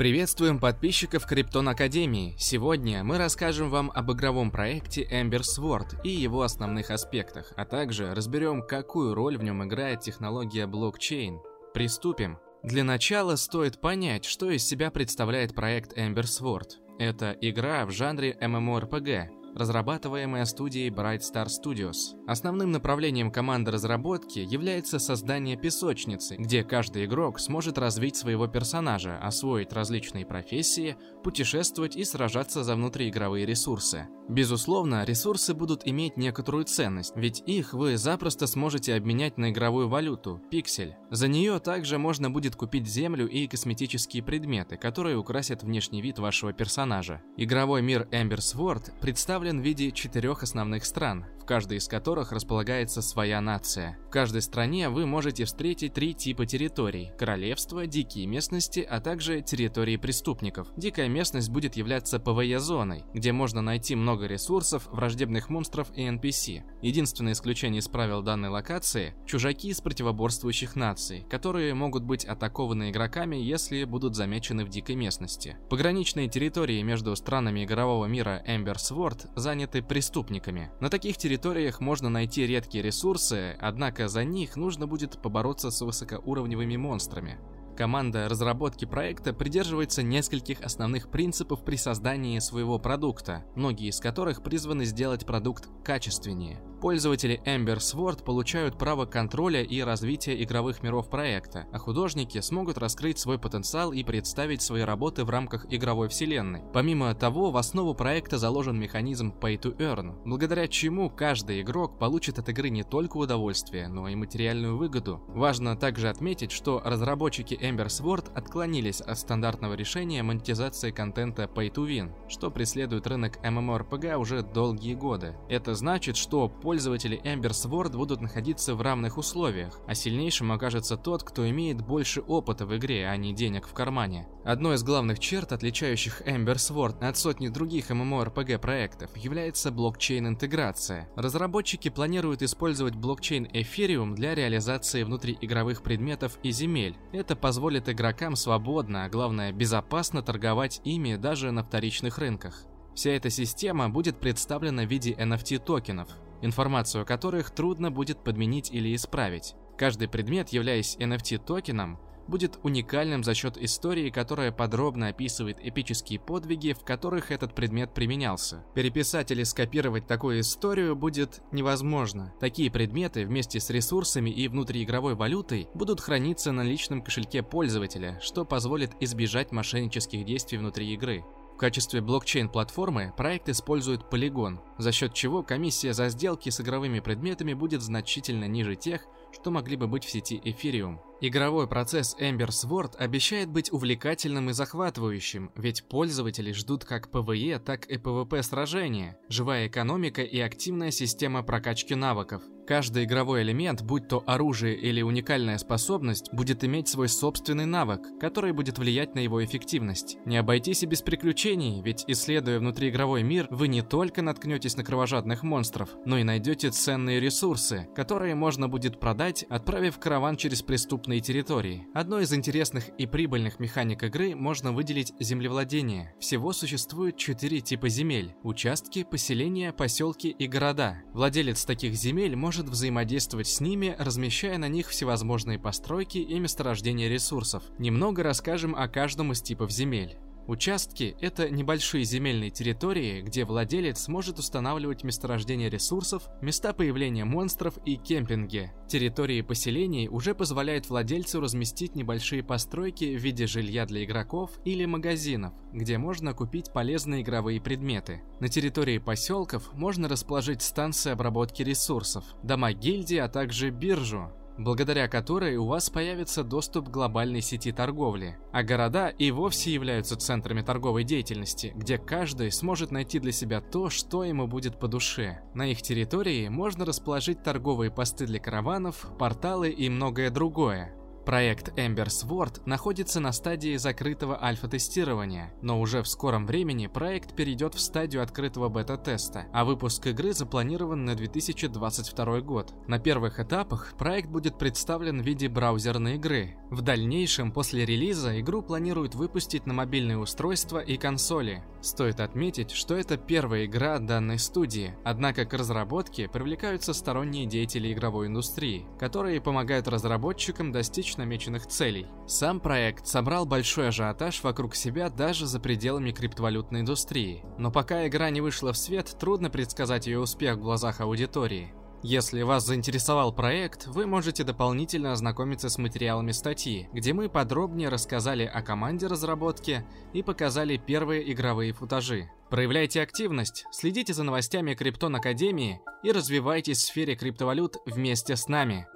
Приветствуем подписчиков Криптон Академии. Сегодня мы расскажем вам об игровом проекте Ember Sword и его основных аспектах, а также разберем, какую роль в нем играет технология блокчейн. Приступим. Для начала стоит понять, что из себя представляет проект Ember Sword. Это игра в жанре MMORPG, разрабатываемая студией Bright Star Studios. Основным направлением команды разработки является создание песочницы, где каждый игрок сможет развить своего персонажа, освоить различные профессии, путешествовать и сражаться за внутриигровые ресурсы. Безусловно, ресурсы будут иметь некоторую ценность, ведь их вы запросто сможете обменять на игровую валюту – пиксель. За нее также можно будет купить землю и косметические предметы, которые украсят внешний вид вашего персонажа. Игровой мир Ember Sword представлен в виде четырех основных стран, каждой из которых располагается своя нация. В каждой стране вы можете встретить три типа территорий – королевство, дикие местности, а также территории преступников. Дикая местность будет являться ПВЕ-зоной, где можно найти много ресурсов, враждебных монстров и NPC. Единственное исключение из правил данной локации – чужаки из противоборствующих наций, которые могут быть атакованы игроками, если будут замечены в дикой местности. Пограничные территории между странами игрового мира Ember Sword заняты преступниками. На таких территориях можно найти редкие ресурсы, однако за них нужно будет побороться с высокоуровневыми монстрами. Команда разработки проекта придерживается нескольких основных принципов при создании своего продукта, многие из которых призваны сделать продукт качественнее. Пользователи Ember Sword получают право контроля и развития игровых миров проекта, а художники смогут раскрыть свой потенциал и представить свои работы в рамках игровой вселенной. Помимо того, в основу проекта заложен механизм Pay to Earn, благодаря чему каждый игрок получит от игры не только удовольствие, но и материальную выгоду. Важно также отметить, что разработчики Ember Sword отклонились от стандартного решения монетизации контента Pay to Win, что преследует рынок MMORPG уже долгие годы. Это значит, что пользователи Ember Sword будут находиться в равных условиях, а сильнейшим окажется тот, кто имеет больше опыта в игре, а не денег в кармане. Одной из главных черт, отличающих Ember Sword от сотни других MMORPG проектов, является блокчейн-интеграция. Разработчики планируют использовать блокчейн Ethereum для реализации внутриигровых предметов и земель. Это позволит игрокам свободно, а главное безопасно торговать ими даже на вторичных рынках. Вся эта система будет представлена в виде NFT-токенов информацию о которых трудно будет подменить или исправить. Каждый предмет, являясь NFT-токеном, будет уникальным за счет истории, которая подробно описывает эпические подвиги, в которых этот предмет применялся. Переписать или скопировать такую историю будет невозможно. Такие предметы вместе с ресурсами и внутриигровой валютой будут храниться на личном кошельке пользователя, что позволит избежать мошеннических действий внутри игры качестве блокчейн-платформы проект использует Polygon, за счет чего комиссия за сделки с игровыми предметами будет значительно ниже тех, что могли бы быть в сети Ethereum. Игровой процесс Ember Sword обещает быть увлекательным и захватывающим, ведь пользователи ждут как PvE, так и PvP сражения, живая экономика и активная система прокачки навыков. Каждый игровой элемент, будь то оружие или уникальная способность, будет иметь свой собственный навык, который будет влиять на его эффективность. Не обойтись и без приключений, ведь исследуя внутриигровой мир, вы не только наткнетесь на кровожадных монстров, но и найдете ценные ресурсы, которые можно будет продать, отправив караван через преступные территории. Одной из интересных и прибыльных механик игры можно выделить землевладение. Всего существует четыре типа земель – участки, поселения, поселки и города. Владелец таких земель может может взаимодействовать с ними, размещая на них всевозможные постройки и месторождения ресурсов. Немного расскажем о каждом из типов земель. Участки – это небольшие земельные территории, где владелец может устанавливать месторождения ресурсов, места появления монстров и кемпинги. Территории поселений уже позволяют владельцу разместить небольшие постройки в виде жилья для игроков или магазинов, где можно купить полезные игровые предметы. На территории поселков можно расположить станции обработки ресурсов, дома гильдии, а также биржу, благодаря которой у вас появится доступ к глобальной сети торговли. А города и вовсе являются центрами торговой деятельности, где каждый сможет найти для себя то, что ему будет по душе. На их территории можно расположить торговые посты для караванов, порталы и многое другое. Проект Ember Sword находится на стадии закрытого альфа-тестирования, но уже в скором времени проект перейдет в стадию открытого бета-теста, а выпуск игры запланирован на 2022 год. На первых этапах проект будет представлен в виде браузерной игры. В дальнейшем, после релиза, игру планируют выпустить на мобильные устройства и консоли. Стоит отметить, что это первая игра данной студии, однако к разработке привлекаются сторонние деятели игровой индустрии, которые помогают разработчикам достичь намеченных целей. Сам проект собрал большой ажиотаж вокруг себя даже за пределами криптовалютной индустрии, но пока игра не вышла в свет, трудно предсказать ее успех в глазах аудитории. Если вас заинтересовал проект, вы можете дополнительно ознакомиться с материалами статьи, где мы подробнее рассказали о команде разработки и показали первые игровые футажи. Проявляйте активность, следите за новостями Криптон Академии и развивайтесь в сфере криптовалют вместе с нами.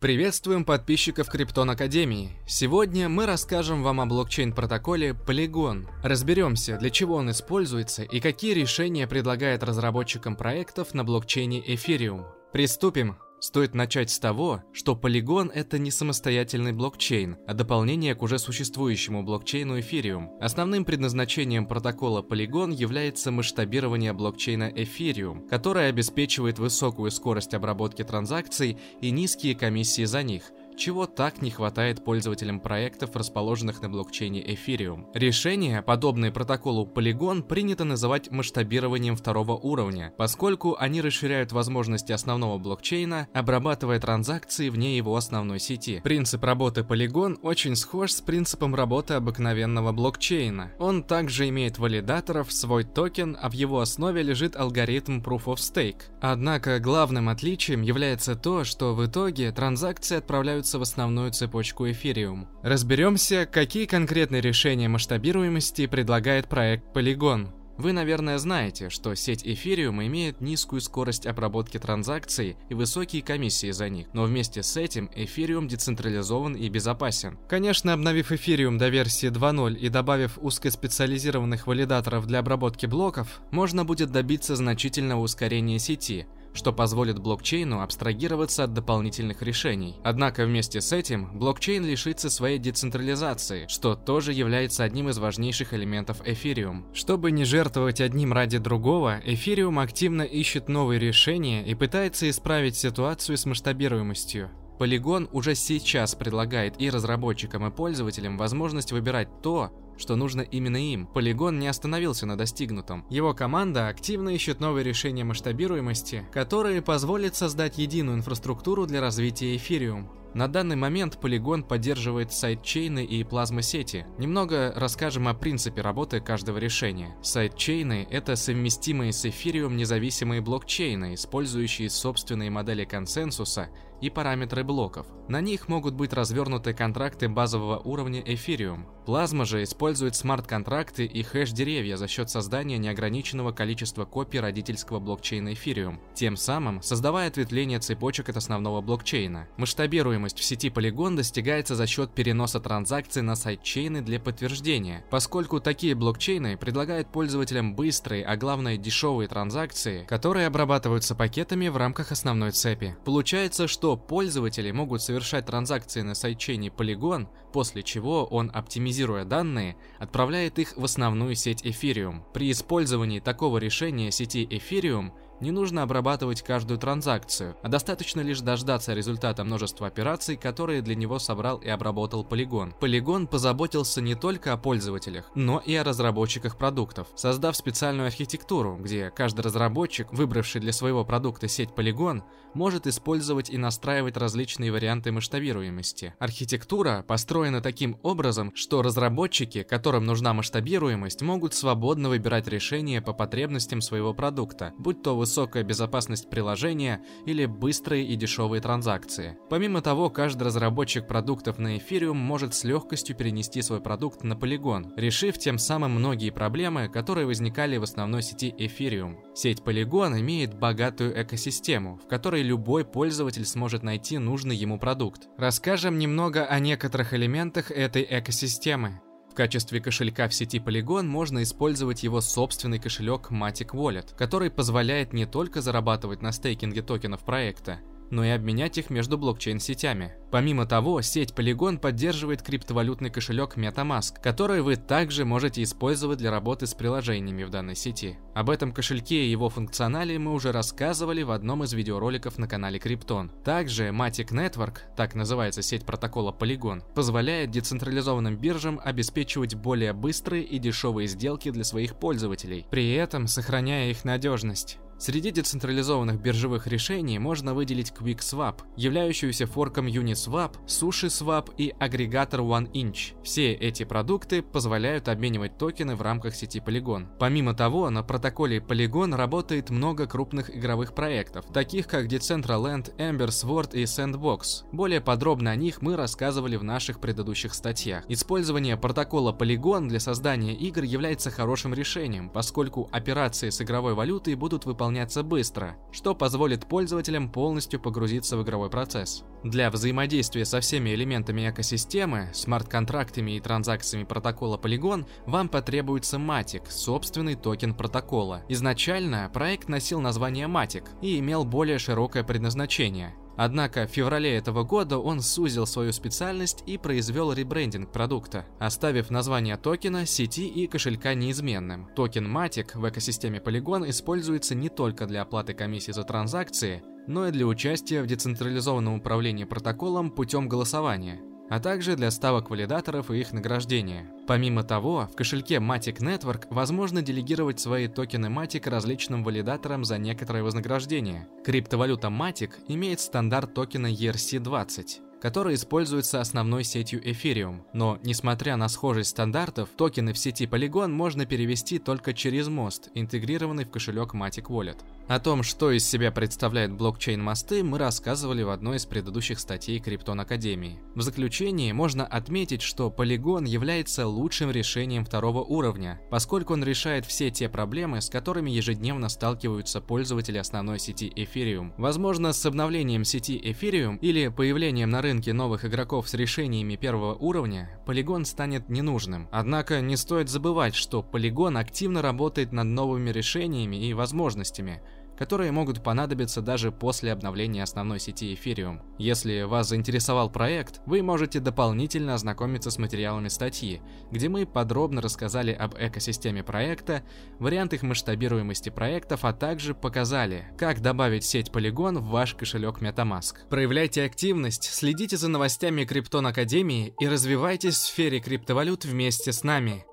Приветствуем подписчиков Криптон Академии. Сегодня мы расскажем вам о блокчейн-протоколе Polygon. Разберемся, для чего он используется и какие решения предлагает разработчикам проектов на блокчейне Ethereum. Приступим! Стоит начать с того, что Polygon это не самостоятельный блокчейн, а дополнение к уже существующему блокчейну Ethereum. Основным предназначением протокола Polygon является масштабирование блокчейна Ethereum, которое обеспечивает высокую скорость обработки транзакций и низкие комиссии за них, чего так не хватает пользователям проектов, расположенных на блокчейне Ethereum. Решение, подобное протоколу Polygon, принято называть масштабированием второго уровня, поскольку они расширяют возможности основного блокчейна, обрабатывая транзакции вне его основной сети. Принцип работы Polygon очень схож с принципом работы обыкновенного блокчейна. Он также имеет валидаторов, свой токен, а в его основе лежит алгоритм Proof of Stake. Однако главным отличием является то, что в итоге транзакции отправляются вписываться в основную цепочку Ethereum. Разберемся, какие конкретные решения масштабируемости предлагает проект Polygon. Вы, наверное, знаете, что сеть Ethereum имеет низкую скорость обработки транзакций и высокие комиссии за них, но вместе с этим Ethereum децентрализован и безопасен. Конечно, обновив Ethereum до версии 2.0 и добавив узкоспециализированных валидаторов для обработки блоков, можно будет добиться значительного ускорения сети, что позволит блокчейну абстрагироваться от дополнительных решений. Однако вместе с этим блокчейн лишится своей децентрализации, что тоже является одним из важнейших элементов Ethereum. Чтобы не жертвовать одним ради другого, Ethereum активно ищет новые решения и пытается исправить ситуацию с масштабируемостью. Polygon уже сейчас предлагает и разработчикам, и пользователям возможность выбирать то, что нужно именно им. Полигон не остановился на достигнутом. Его команда активно ищет новые решения масштабируемости, которые позволят создать единую инфраструктуру для развития Ethereum. На данный момент Polygon поддерживает сайдчейны и Plasma-сети. Немного расскажем о принципе работы каждого решения. Сайдчейны — это совместимые с Ethereum независимые блокчейны, использующие собственные модели консенсуса и параметры блоков. На них могут быть развернуты контракты базового уровня Ethereum. Plasma же использует смарт-контракты и хэш-деревья за счет создания неограниченного количества копий родительского блокчейна Ethereum, тем самым создавая ответвление цепочек от основного блокчейна. Масштабируемость в сети Polygon достигается за счет переноса транзакций на сайдчейны для подтверждения, поскольку такие блокчейны предлагают пользователям быстрые, а главное дешевые транзакции, которые обрабатываются пакетами в рамках основной цепи. Получается, что пользователи могут совершать транзакции на сайдчейне Polygon, после чего он, оптимизируя данные, отправляет их в основную сеть Ethereum. При использовании такого решения сети Ethereum не нужно обрабатывать каждую транзакцию, а достаточно лишь дождаться результата множества операций, которые для него собрал и обработал Polygon. Polygon позаботился не только о пользователях, но и о разработчиках продуктов, создав специальную архитектуру, где каждый разработчик, выбравший для своего продукта сеть Polygon, может использовать и настраивать различные варианты масштабируемости. Архитектура построена таким образом, что разработчики, которым нужна масштабируемость, могут свободно выбирать решения по потребностям своего продукта, будь то высокая безопасность приложения или быстрые и дешевые транзакции. Помимо того, каждый разработчик продуктов на Ethereum может с легкостью перенести свой продукт на Polygon, решив тем самым многие проблемы, которые возникали в основной сети Ethereum. Сеть Polygon имеет богатую экосистему, в которой любой пользователь сможет найти нужный ему продукт. Расскажем немного о некоторых элементах этой экосистемы качестве кошелька в сети Polygon можно использовать его собственный кошелек Matic Wallet, который позволяет не только зарабатывать на стейкинге токенов проекта, но и обменять их между блокчейн-сетями. Помимо того, сеть Polygon поддерживает криптовалютный кошелек MetaMask, который вы также можете использовать для работы с приложениями в данной сети. Об этом кошельке и его функционале мы уже рассказывали в одном из видеороликов на канале Криптон. Также Matic Network, так называется сеть протокола Polygon, позволяет децентрализованным биржам обеспечивать более быстрые и дешевые сделки для своих пользователей, при этом сохраняя их надежность. Среди децентрализованных биржевых решений можно выделить QuickSwap, являющуюся форком Uniswap, SushiSwap и агрегатор OneInch. Все эти продукты позволяют обменивать токены в рамках сети Polygon. Помимо того, на протоколе Polygon работает много крупных игровых проектов, таких как Decentraland, Ember Sword и Sandbox. Более подробно о них мы рассказывали в наших предыдущих статьях. Использование протокола Polygon для создания игр является хорошим решением, поскольку операции с игровой валютой будут выполняться выполняться быстро, что позволит пользователям полностью погрузиться в игровой процесс. Для взаимодействия со всеми элементами экосистемы, смарт-контрактами и транзакциями протокола Polygon вам потребуется Matic, собственный токен протокола. Изначально проект носил название Matic и имел более широкое предназначение – Однако в феврале этого года он сузил свою специальность и произвел ребрендинг продукта, оставив название токена, сети и кошелька неизменным. Токен Matic в экосистеме Polygon используется не только для оплаты комиссии за транзакции, но и для участия в децентрализованном управлении протоколом путем голосования а также для ставок валидаторов и их награждения. Помимо того, в кошельке Matic Network возможно делегировать свои токены Matic различным валидаторам за некоторое вознаграждение. Криптовалюта Matic имеет стандарт токена ERC-20 который используется основной сетью Ethereum. Но, несмотря на схожесть стандартов, токены в сети Polygon можно перевести только через мост, интегрированный в кошелек Matic Wallet. О том, что из себя представляет блокчейн-мосты, мы рассказывали в одной из предыдущих статей Криптон Академии. В заключении можно отметить, что Polygon является лучшим решением второго уровня, поскольку он решает все те проблемы, с которыми ежедневно сталкиваются пользователи основной сети Ethereum. Возможно, с обновлением сети Ethereum или появлением на рынке новых игроков с решениями первого уровня, Polygon станет ненужным. Однако не стоит забывать, что Polygon активно работает над новыми решениями и возможностями – которые могут понадобиться даже после обновления основной сети Ethereum. Если вас заинтересовал проект, вы можете дополнительно ознакомиться с материалами статьи, где мы подробно рассказали об экосистеме проекта, вариантах масштабируемости проектов, а также показали, как добавить сеть Polygon в ваш кошелек MetaMask. Проявляйте активность, следите за новостями Криптон Академии и развивайтесь в сфере криптовалют вместе с нами.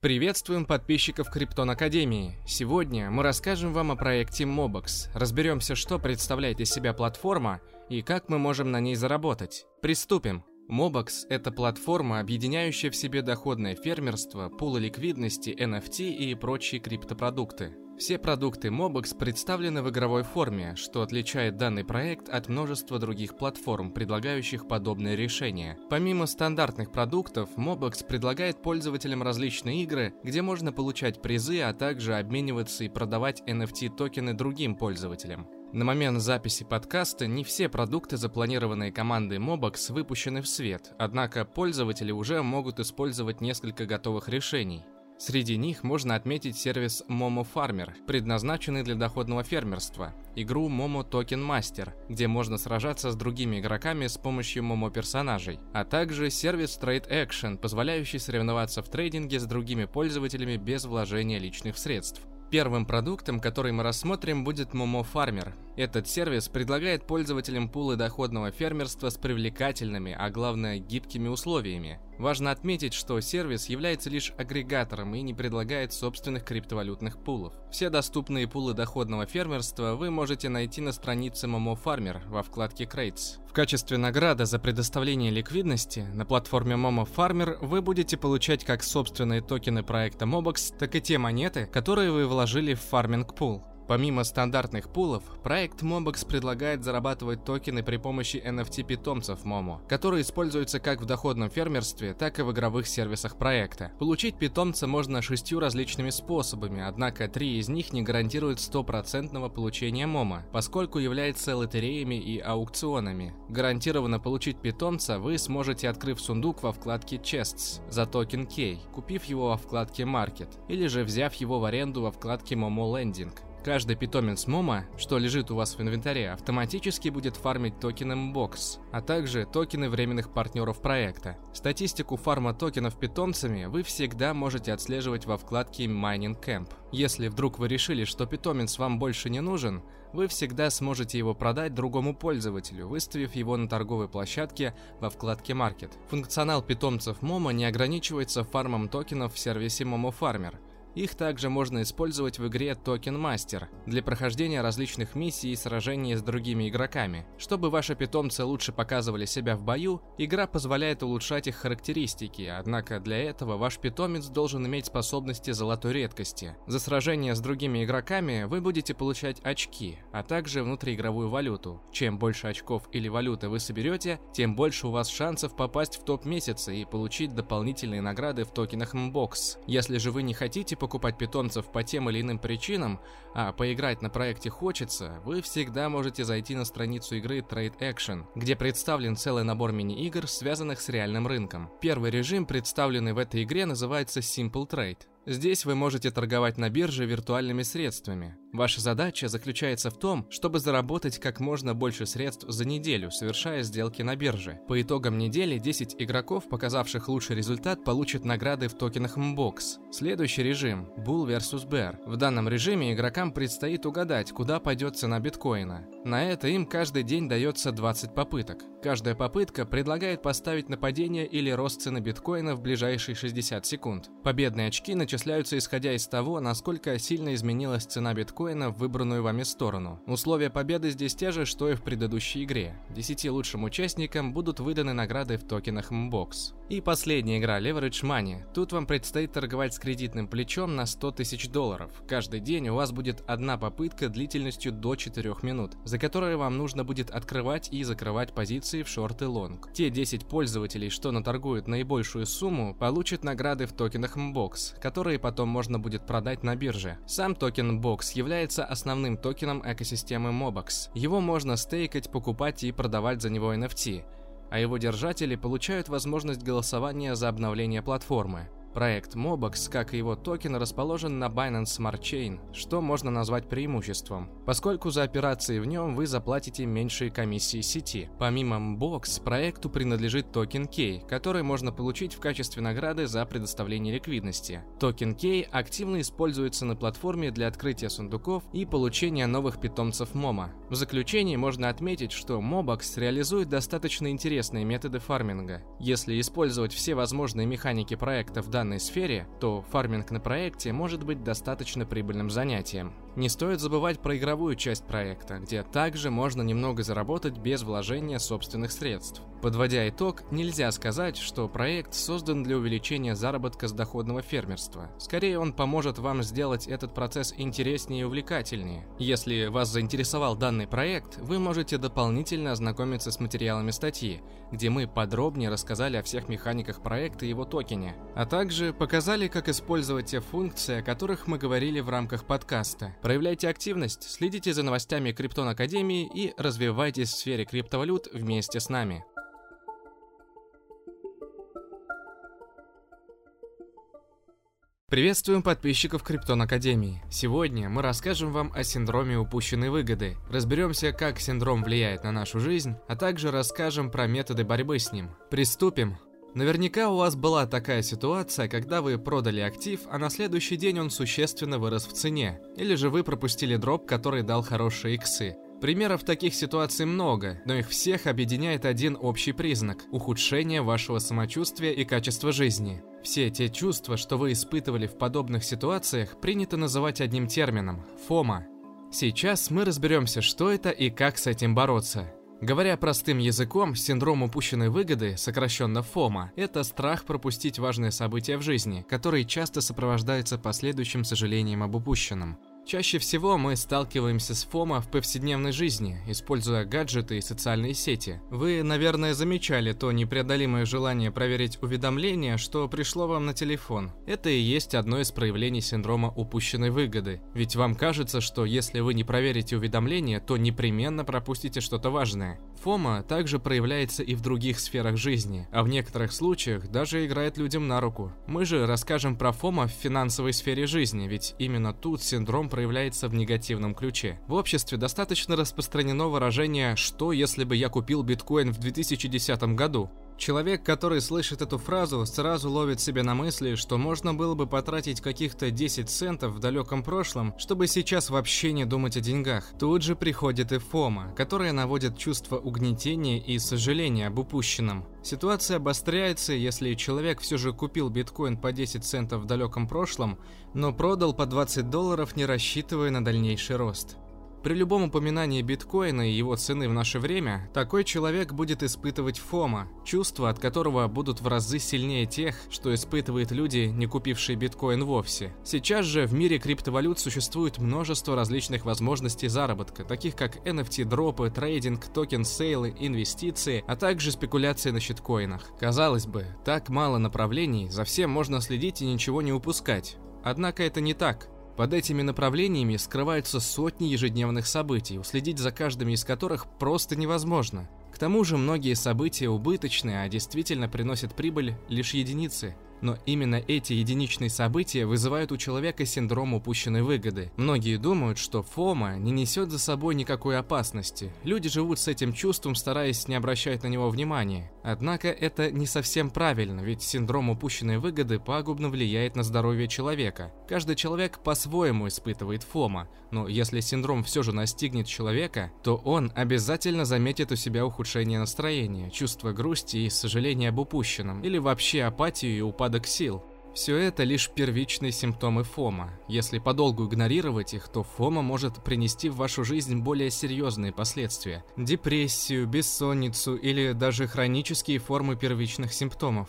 Приветствуем подписчиков Криптон Академии. Сегодня мы расскажем вам о проекте Mobox, разберемся, что представляет из себя платформа и как мы можем на ней заработать. Приступим. Mobox – это платформа, объединяющая в себе доходное фермерство, пулы ликвидности, NFT и прочие криптопродукты. Все продукты Mobox представлены в игровой форме, что отличает данный проект от множества других платформ, предлагающих подобные решения. Помимо стандартных продуктов, Mobox предлагает пользователям различные игры, где можно получать призы, а также обмениваться и продавать NFT-токены другим пользователям. На момент записи подкаста не все продукты, запланированные командой Mobox, выпущены в свет, однако пользователи уже могут использовать несколько готовых решений. Среди них можно отметить сервис Momo Farmer, предназначенный для доходного фермерства, игру Momo Token Master, где можно сражаться с другими игроками с помощью Momo персонажей, а также сервис Trade Action, позволяющий соревноваться в трейдинге с другими пользователями без вложения личных средств. Первым продуктом, который мы рассмотрим, будет Momo Farmer. Этот сервис предлагает пользователям пулы доходного фермерства с привлекательными, а главное гибкими условиями. Важно отметить, что сервис является лишь агрегатором и не предлагает собственных криптовалютных пулов. Все доступные пулы доходного фермерства вы можете найти на странице Momo Farmer во вкладке Crates. В качестве награды за предоставление ликвидности на платформе Momo Farmer вы будете получать как собственные токены проекта Mobox, так и те монеты, которые вы вложили в фарминг пул. Помимо стандартных пулов, проект Mobox предлагает зарабатывать токены при помощи NFT-питомцев Momo, которые используются как в доходном фермерстве, так и в игровых сервисах проекта. Получить питомца можно шестью различными способами, однако три из них не гарантируют стопроцентного получения Momo, поскольку являются лотереями и аукционами. Гарантированно получить питомца вы сможете, открыв сундук во вкладке Chests за токен KEY, купив его во вкладке Market, или же взяв его в аренду во вкладке Momo Lending. Каждый питомец Momo, что лежит у вас в инвентаре, автоматически будет фармить токены Mbox, а также токены временных партнеров проекта. Статистику фарма токенов питомцами вы всегда можете отслеживать во вкладке Mining Camp. Если вдруг вы решили, что питомец вам больше не нужен, вы всегда сможете его продать другому пользователю, выставив его на торговой площадке во вкладке Market. Функционал питомцев Momo не ограничивается фармом токенов в сервисе Momo Farmer. Их также можно использовать в игре Token Master для прохождения различных миссий и сражений с другими игроками. Чтобы ваши питомцы лучше показывали себя в бою, игра позволяет улучшать их характеристики, однако для этого ваш питомец должен иметь способности золотой редкости. За сражение с другими игроками вы будете получать очки, а также внутриигровую валюту. Чем больше очков или валюты вы соберете, тем больше у вас шансов попасть в топ месяца и получить дополнительные награды в токенах Mbox. Если же вы не хотите покупать питомцев по тем или иным причинам, а поиграть на проекте хочется, вы всегда можете зайти на страницу игры Trade Action, где представлен целый набор мини-игр, связанных с реальным рынком. Первый режим, представленный в этой игре, называется Simple Trade. Здесь вы можете торговать на бирже виртуальными средствами. Ваша задача заключается в том, чтобы заработать как можно больше средств за неделю, совершая сделки на бирже. По итогам недели 10 игроков, показавших лучший результат, получат награды в токенах MBOX. Следующий режим – Bull vs Bear. В данном режиме игрокам предстоит угадать, куда пойдет цена биткоина. На это им каждый день дается 20 попыток. Каждая попытка предлагает поставить нападение или рост цены биткоина в ближайшие 60 секунд. Победные очки начисляются исходя из того, насколько сильно изменилась цена биткоина в выбранную вами сторону. Условия победы здесь те же, что и в предыдущей игре. 10 лучшим участникам будут выданы награды в токенах MBOX. И последняя игра Leverage Money. Тут вам предстоит торговать с кредитным плечом на 100 тысяч долларов. Каждый день у вас будет одна попытка длительностью до 4 минут, за которые вам нужно будет открывать и закрывать позиции в шорт и лонг. Те 10 пользователей, что наторгуют наибольшую сумму, получат награды в токенах MBOX, которые потом можно будет продать на бирже. Сам токен MBOX является основным токеном экосистемы Mobox. Его можно стейкать, покупать и продавать за него NFT а его держатели получают возможность голосования за обновление платформы. Проект Mobox, как и его токен, расположен на Binance Smart Chain, что можно назвать преимуществом, поскольку за операции в нем вы заплатите меньшие комиссии сети. Помимо Mbox, проекту принадлежит токен KEY, который можно получить в качестве награды за предоставление ликвидности. Токен KEY активно используется на платформе для открытия сундуков и получения новых питомцев Momo. В заключение можно отметить, что Mobox реализует достаточно интересные методы фарминга. Если использовать все возможные механики проекта в данном данной сфере, то фарминг на проекте может быть достаточно прибыльным занятием. Не стоит забывать про игровую часть проекта, где также можно немного заработать без вложения собственных средств. Подводя итог, нельзя сказать, что проект создан для увеличения заработка с доходного фермерства. Скорее, он поможет вам сделать этот процесс интереснее и увлекательнее. Если вас заинтересовал данный проект, вы можете дополнительно ознакомиться с материалами статьи, где мы подробнее рассказали о всех механиках проекта и его токене, а также показали, как использовать те функции, о которых мы говорили в рамках подкаста. Проявляйте активность, следите за новостями Криптон Академии и развивайтесь в сфере криптовалют вместе с нами. Приветствуем подписчиков Криптон Академии. Сегодня мы расскажем вам о синдроме упущенной выгоды. Разберемся, как синдром влияет на нашу жизнь, а также расскажем про методы борьбы с ним. Приступим! Наверняка у вас была такая ситуация, когда вы продали актив, а на следующий день он существенно вырос в цене. Или же вы пропустили дроп, который дал хорошие иксы. Примеров таких ситуаций много, но их всех объединяет один общий признак – ухудшение вашего самочувствия и качества жизни. Все те чувства, что вы испытывали в подобных ситуациях, принято называть одним термином – фома. Сейчас мы разберемся, что это и как с этим бороться. Говоря простым языком, синдром упущенной выгоды, сокращенно FOMO, это страх пропустить важные события в жизни, который часто сопровождается последующим сожалением об упущенном. Чаще всего мы сталкиваемся с FOMO в повседневной жизни, используя гаджеты и социальные сети. Вы, наверное, замечали то непреодолимое желание проверить уведомления, что пришло вам на телефон. Это и есть одно из проявлений синдрома упущенной выгоды. Ведь вам кажется, что если вы не проверите уведомления, то непременно пропустите что-то важное. FOMO также проявляется и в других сферах жизни, а в некоторых случаях даже играет людям на руку. Мы же расскажем про FOMO в финансовой сфере жизни, ведь именно тут синдром проявляется в негативном ключе. В обществе достаточно распространено выражение «что, если бы я купил биткоин в 2010 году?». Человек, который слышит эту фразу, сразу ловит себя на мысли, что можно было бы потратить каких-то 10 центов в далеком прошлом, чтобы сейчас вообще не думать о деньгах. Тут же приходит и фома, которая наводит чувство угнетения и сожаления об упущенном. Ситуация обостряется, если человек все же купил биткоин по 10 центов в далеком прошлом, но продал по 20 долларов, не рассчитывая на дальнейший рост. При любом упоминании биткоина и его цены в наше время, такой человек будет испытывать FOMO, чувство, от которого будут в разы сильнее тех, что испытывают люди, не купившие биткоин вовсе. Сейчас же в мире криптовалют существует множество различных возможностей заработка, таких как NFT-дропы, трейдинг, токен-сейлы, инвестиции, а также спекуляции на щиткоинах. Казалось бы, так мало направлений, за всем можно следить и ничего не упускать. Однако это не так. Под этими направлениями скрываются сотни ежедневных событий, уследить за каждым из которых просто невозможно. К тому же многие события убыточны, а действительно приносят прибыль лишь единицы – но именно эти единичные события вызывают у человека синдром упущенной выгоды. Многие думают, что фома не несет за собой никакой опасности. Люди живут с этим чувством, стараясь не обращать на него внимания. Однако это не совсем правильно, ведь синдром упущенной выгоды пагубно влияет на здоровье человека. Каждый человек по-своему испытывает фома, но если синдром все же настигнет человека, то он обязательно заметит у себя ухудшение настроения, чувство грусти и сожаления об упущенном, или вообще апатию и упадок сил. Все это лишь первичные симптомы ФОМа. Если подолгу игнорировать их, то ФОМа может принести в вашу жизнь более серьезные последствия. Депрессию, бессонницу или даже хронические формы первичных симптомов.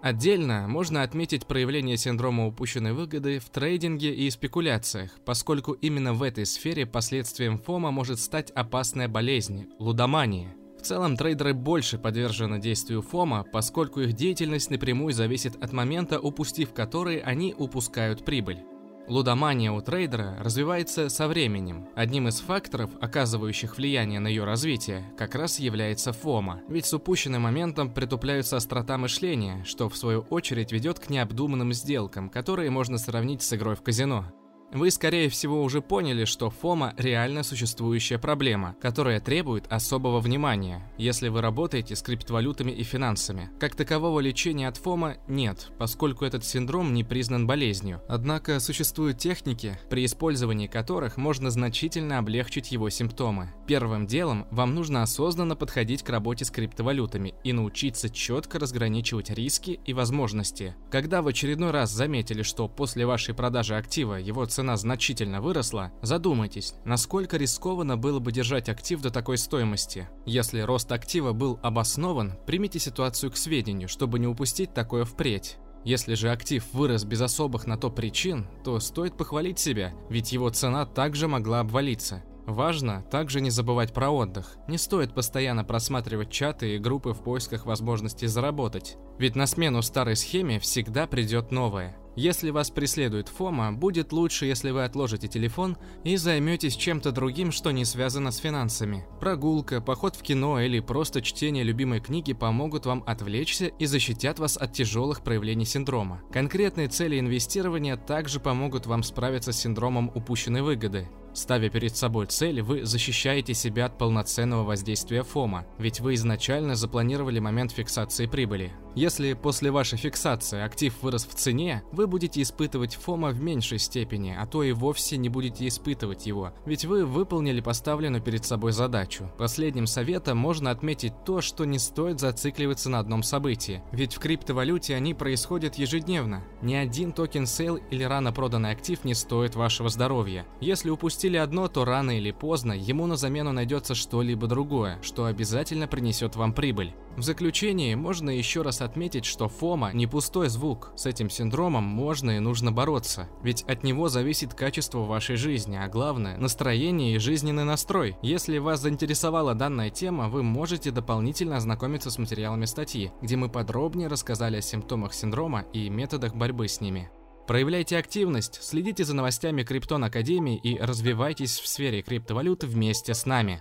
Отдельно можно отметить проявление синдрома упущенной выгоды в трейдинге и спекуляциях, поскольку именно в этой сфере последствием ФОМа может стать опасная болезнь – лудомания. В целом, трейдеры больше подвержены действию ФОМа, поскольку их деятельность напрямую зависит от момента, упустив который они упускают прибыль. Лудомания у трейдера развивается со временем. Одним из факторов, оказывающих влияние на ее развитие, как раз является ФОМа. Ведь с упущенным моментом притупляются острота мышления, что в свою очередь ведет к необдуманным сделкам, которые можно сравнить с игрой в казино. Вы, скорее всего, уже поняли, что ФОМа – реально существующая проблема, которая требует особого внимания, если вы работаете с криптовалютами и финансами. Как такового лечения от ФОМа нет, поскольку этот синдром не признан болезнью. Однако существуют техники, при использовании которых можно значительно облегчить его симптомы. Первым делом вам нужно осознанно подходить к работе с криптовалютами и научиться четко разграничивать риски и возможности. Когда в очередной раз заметили, что после вашей продажи актива его цена цена значительно выросла, задумайтесь, насколько рискованно было бы держать актив до такой стоимости. Если рост актива был обоснован, примите ситуацию к сведению, чтобы не упустить такое впредь. Если же актив вырос без особых на то причин, то стоит похвалить себя, ведь его цена также могла обвалиться. Важно также не забывать про отдых. Не стоит постоянно просматривать чаты и группы в поисках возможности заработать. Ведь на смену старой схеме всегда придет новая. Если вас преследует ФОМа, будет лучше, если вы отложите телефон и займетесь чем-то другим, что не связано с финансами. Прогулка, поход в кино или просто чтение любимой книги помогут вам отвлечься и защитят вас от тяжелых проявлений синдрома. Конкретные цели инвестирования также помогут вам справиться с синдромом упущенной выгоды. Ставя перед собой цель, вы защищаете себя от полноценного воздействия ФОМа, ведь вы изначально запланировали момент фиксации прибыли. Если после вашей фиксации актив вырос в цене, вы будете испытывать ФОМа в меньшей степени, а то и вовсе не будете испытывать его, ведь вы выполнили поставленную перед собой задачу. Последним советом можно отметить то, что не стоит зацикливаться на одном событии, ведь в криптовалюте они происходят ежедневно. Ни один токен сейл или рано проданный актив не стоит вашего здоровья. Если упустить запустили одно, то рано или поздно ему на замену найдется что-либо другое, что обязательно принесет вам прибыль. В заключение можно еще раз отметить, что FOMO не пустой звук. С этим синдромом можно и нужно бороться, ведь от него зависит качество вашей жизни, а главное – настроение и жизненный настрой. Если вас заинтересовала данная тема, вы можете дополнительно ознакомиться с материалами статьи, где мы подробнее рассказали о симптомах синдрома и методах борьбы с ними. Проявляйте активность, следите за новостями Криптон Академии и развивайтесь в сфере криптовалюты вместе с нами.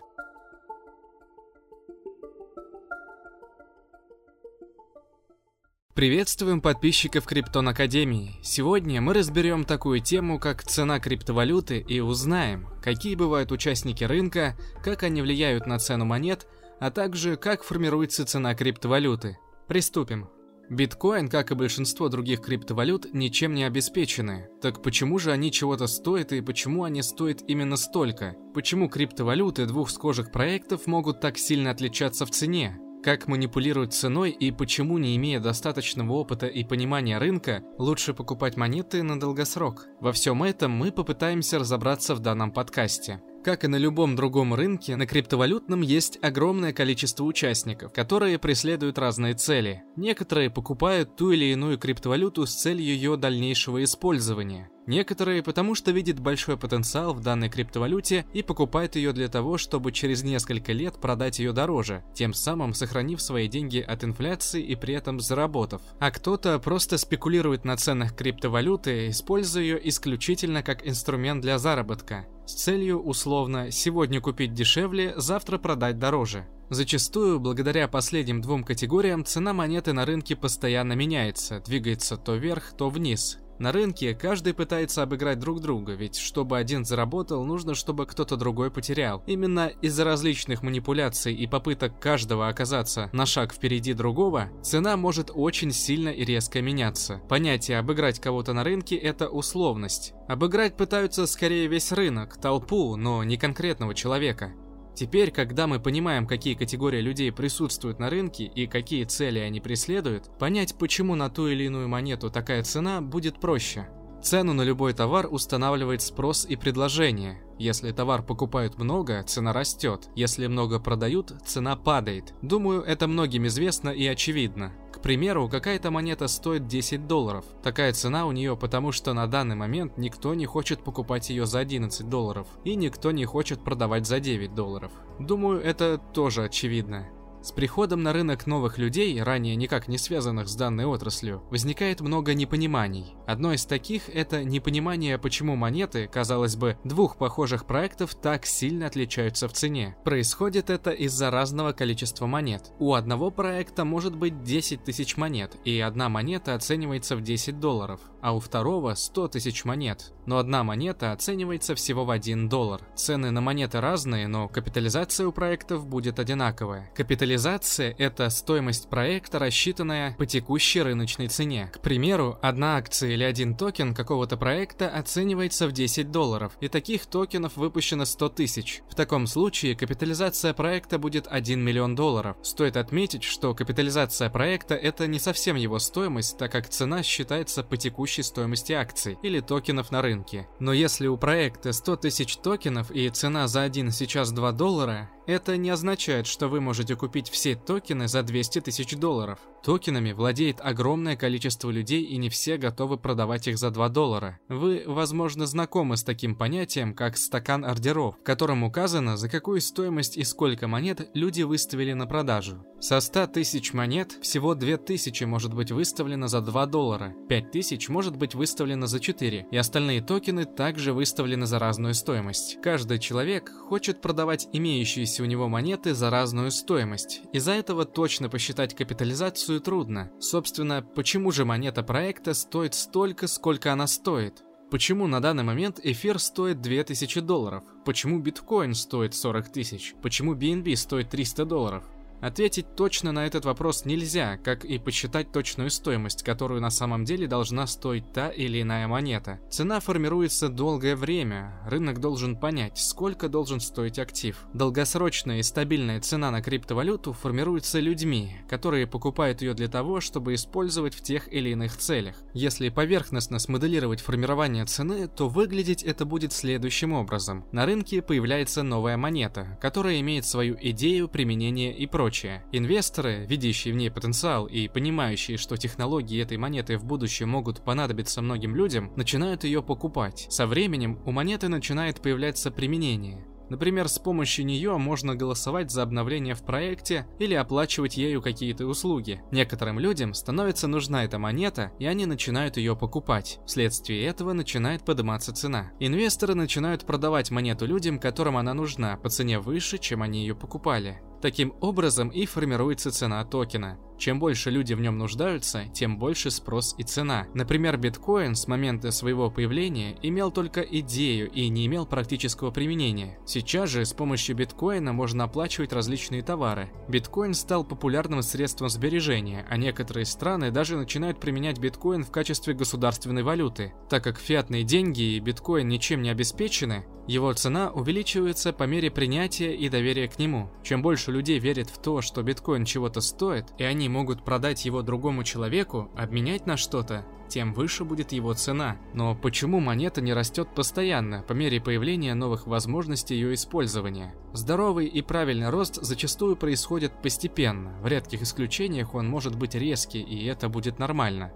Приветствуем подписчиков Криптон Академии. Сегодня мы разберем такую тему, как цена криптовалюты и узнаем, какие бывают участники рынка, как они влияют на цену монет, а также как формируется цена криптовалюты. Приступим. Биткоин, как и большинство других криптовалют, ничем не обеспечены. Так почему же они чего-то стоят и почему они стоят именно столько? Почему криптовалюты двух схожих проектов могут так сильно отличаться в цене? Как манипулировать ценой и почему, не имея достаточного опыта и понимания рынка, лучше покупать монеты на долгосрок? Во всем этом мы попытаемся разобраться в данном подкасте. Как и на любом другом рынке, на криптовалютном есть огромное количество участников, которые преследуют разные цели. Некоторые покупают ту или иную криптовалюту с целью ее дальнейшего использования. Некоторые потому что видят большой потенциал в данной криптовалюте и покупают ее для того, чтобы через несколько лет продать ее дороже, тем самым сохранив свои деньги от инфляции и при этом заработав. А кто-то просто спекулирует на ценах криптовалюты, используя ее исключительно как инструмент для заработка с целью условно сегодня купить дешевле, завтра продать дороже. Зачастую, благодаря последним двум категориям, цена монеты на рынке постоянно меняется, двигается то вверх, то вниз. На рынке каждый пытается обыграть друг друга, ведь чтобы один заработал, нужно, чтобы кто-то другой потерял. Именно из-за различных манипуляций и попыток каждого оказаться на шаг впереди другого, цена может очень сильно и резко меняться. Понятие «обыграть кого-то на рынке» — это условность. Обыграть пытаются скорее весь рынок, толпу, но не конкретного человека. Теперь, когда мы понимаем, какие категории людей присутствуют на рынке и какие цели они преследуют, понять, почему на ту или иную монету такая цена, будет проще. Цену на любой товар устанавливает спрос и предложение. Если товар покупают много, цена растет. Если много продают, цена падает. Думаю, это многим известно и очевидно. Примеру, какая-то монета стоит 10 долларов. Такая цена у нее, потому что на данный момент никто не хочет покупать ее за 11 долларов. И никто не хочет продавать за 9 долларов. Думаю, это тоже очевидно. С приходом на рынок новых людей, ранее никак не связанных с данной отраслью, возникает много непониманий. Одно из таких – это непонимание, почему монеты, казалось бы, двух похожих проектов так сильно отличаются в цене. Происходит это из-за разного количества монет. У одного проекта может быть 10 тысяч монет, и одна монета оценивается в 10 долларов, а у второго 100 тысяч монет, но одна монета оценивается всего в 1 доллар. Цены на монеты разные, но капитализация у проектов будет одинаковая. Капитализация Капитализация – это стоимость проекта, рассчитанная по текущей рыночной цене. К примеру, одна акция или один токен какого-то проекта оценивается в 10 долларов, и таких токенов выпущено 100 тысяч. В таком случае капитализация проекта будет 1 миллион долларов. Стоит отметить, что капитализация проекта – это не совсем его стоимость, так как цена считается по текущей стоимости акций или токенов на рынке. Но если у проекта 100 тысяч токенов и цена за один сейчас 2 доллара, это не означает, что вы можете купить все токены за 200 тысяч долларов. Токенами владеет огромное количество людей и не все готовы продавать их за 2 доллара. Вы, возможно, знакомы с таким понятием, как стакан ордеров, в котором указано, за какую стоимость и сколько монет люди выставили на продажу. Со 100 тысяч монет всего 2000 может быть выставлено за 2 доллара, 5000 может быть выставлено за 4, и остальные токены также выставлены за разную стоимость. Каждый человек хочет продавать имеющиеся у него монеты за разную стоимость. Из-за этого точно посчитать капитализацию трудно. Собственно, почему же монета проекта стоит столько, сколько она стоит? Почему на данный момент эфир стоит 2000 долларов? Почему биткоин стоит 40 тысяч? Почему BNB стоит 300 долларов? Ответить точно на этот вопрос нельзя, как и посчитать точную стоимость, которую на самом деле должна стоить та или иная монета. Цена формируется долгое время, рынок должен понять, сколько должен стоить актив. Долгосрочная и стабильная цена на криптовалюту формируется людьми, которые покупают ее для того, чтобы использовать в тех или иных целях. Если поверхностно смоделировать формирование цены, то выглядеть это будет следующим образом. На рынке появляется новая монета, которая имеет свою идею, применение и прочее прочее. Инвесторы, видящие в ней потенциал и понимающие, что технологии этой монеты в будущем могут понадобиться многим людям, начинают ее покупать. Со временем у монеты начинает появляться применение. Например, с помощью нее можно голосовать за обновление в проекте или оплачивать ею какие-то услуги. Некоторым людям становится нужна эта монета, и они начинают ее покупать. Вследствие этого начинает подниматься цена. Инвесторы начинают продавать монету людям, которым она нужна, по цене выше, чем они ее покупали. Таким образом и формируется цена токена. Чем больше люди в нем нуждаются, тем больше спрос и цена. Например, биткоин с момента своего появления имел только идею и не имел практического применения. Сейчас же с помощью биткоина можно оплачивать различные товары. Биткоин стал популярным средством сбережения, а некоторые страны даже начинают применять биткоин в качестве государственной валюты. Так как фиатные деньги и биткоин ничем не обеспечены, его цена увеличивается по мере принятия и доверия к нему. Чем больше людей верит в то, что биткоин чего-то стоит, и они могут продать его другому человеку, обменять на что-то, тем выше будет его цена. Но почему монета не растет постоянно, по мере появления новых возможностей ее использования? Здоровый и правильный рост зачастую происходит постепенно, в редких исключениях он может быть резкий, и это будет нормально.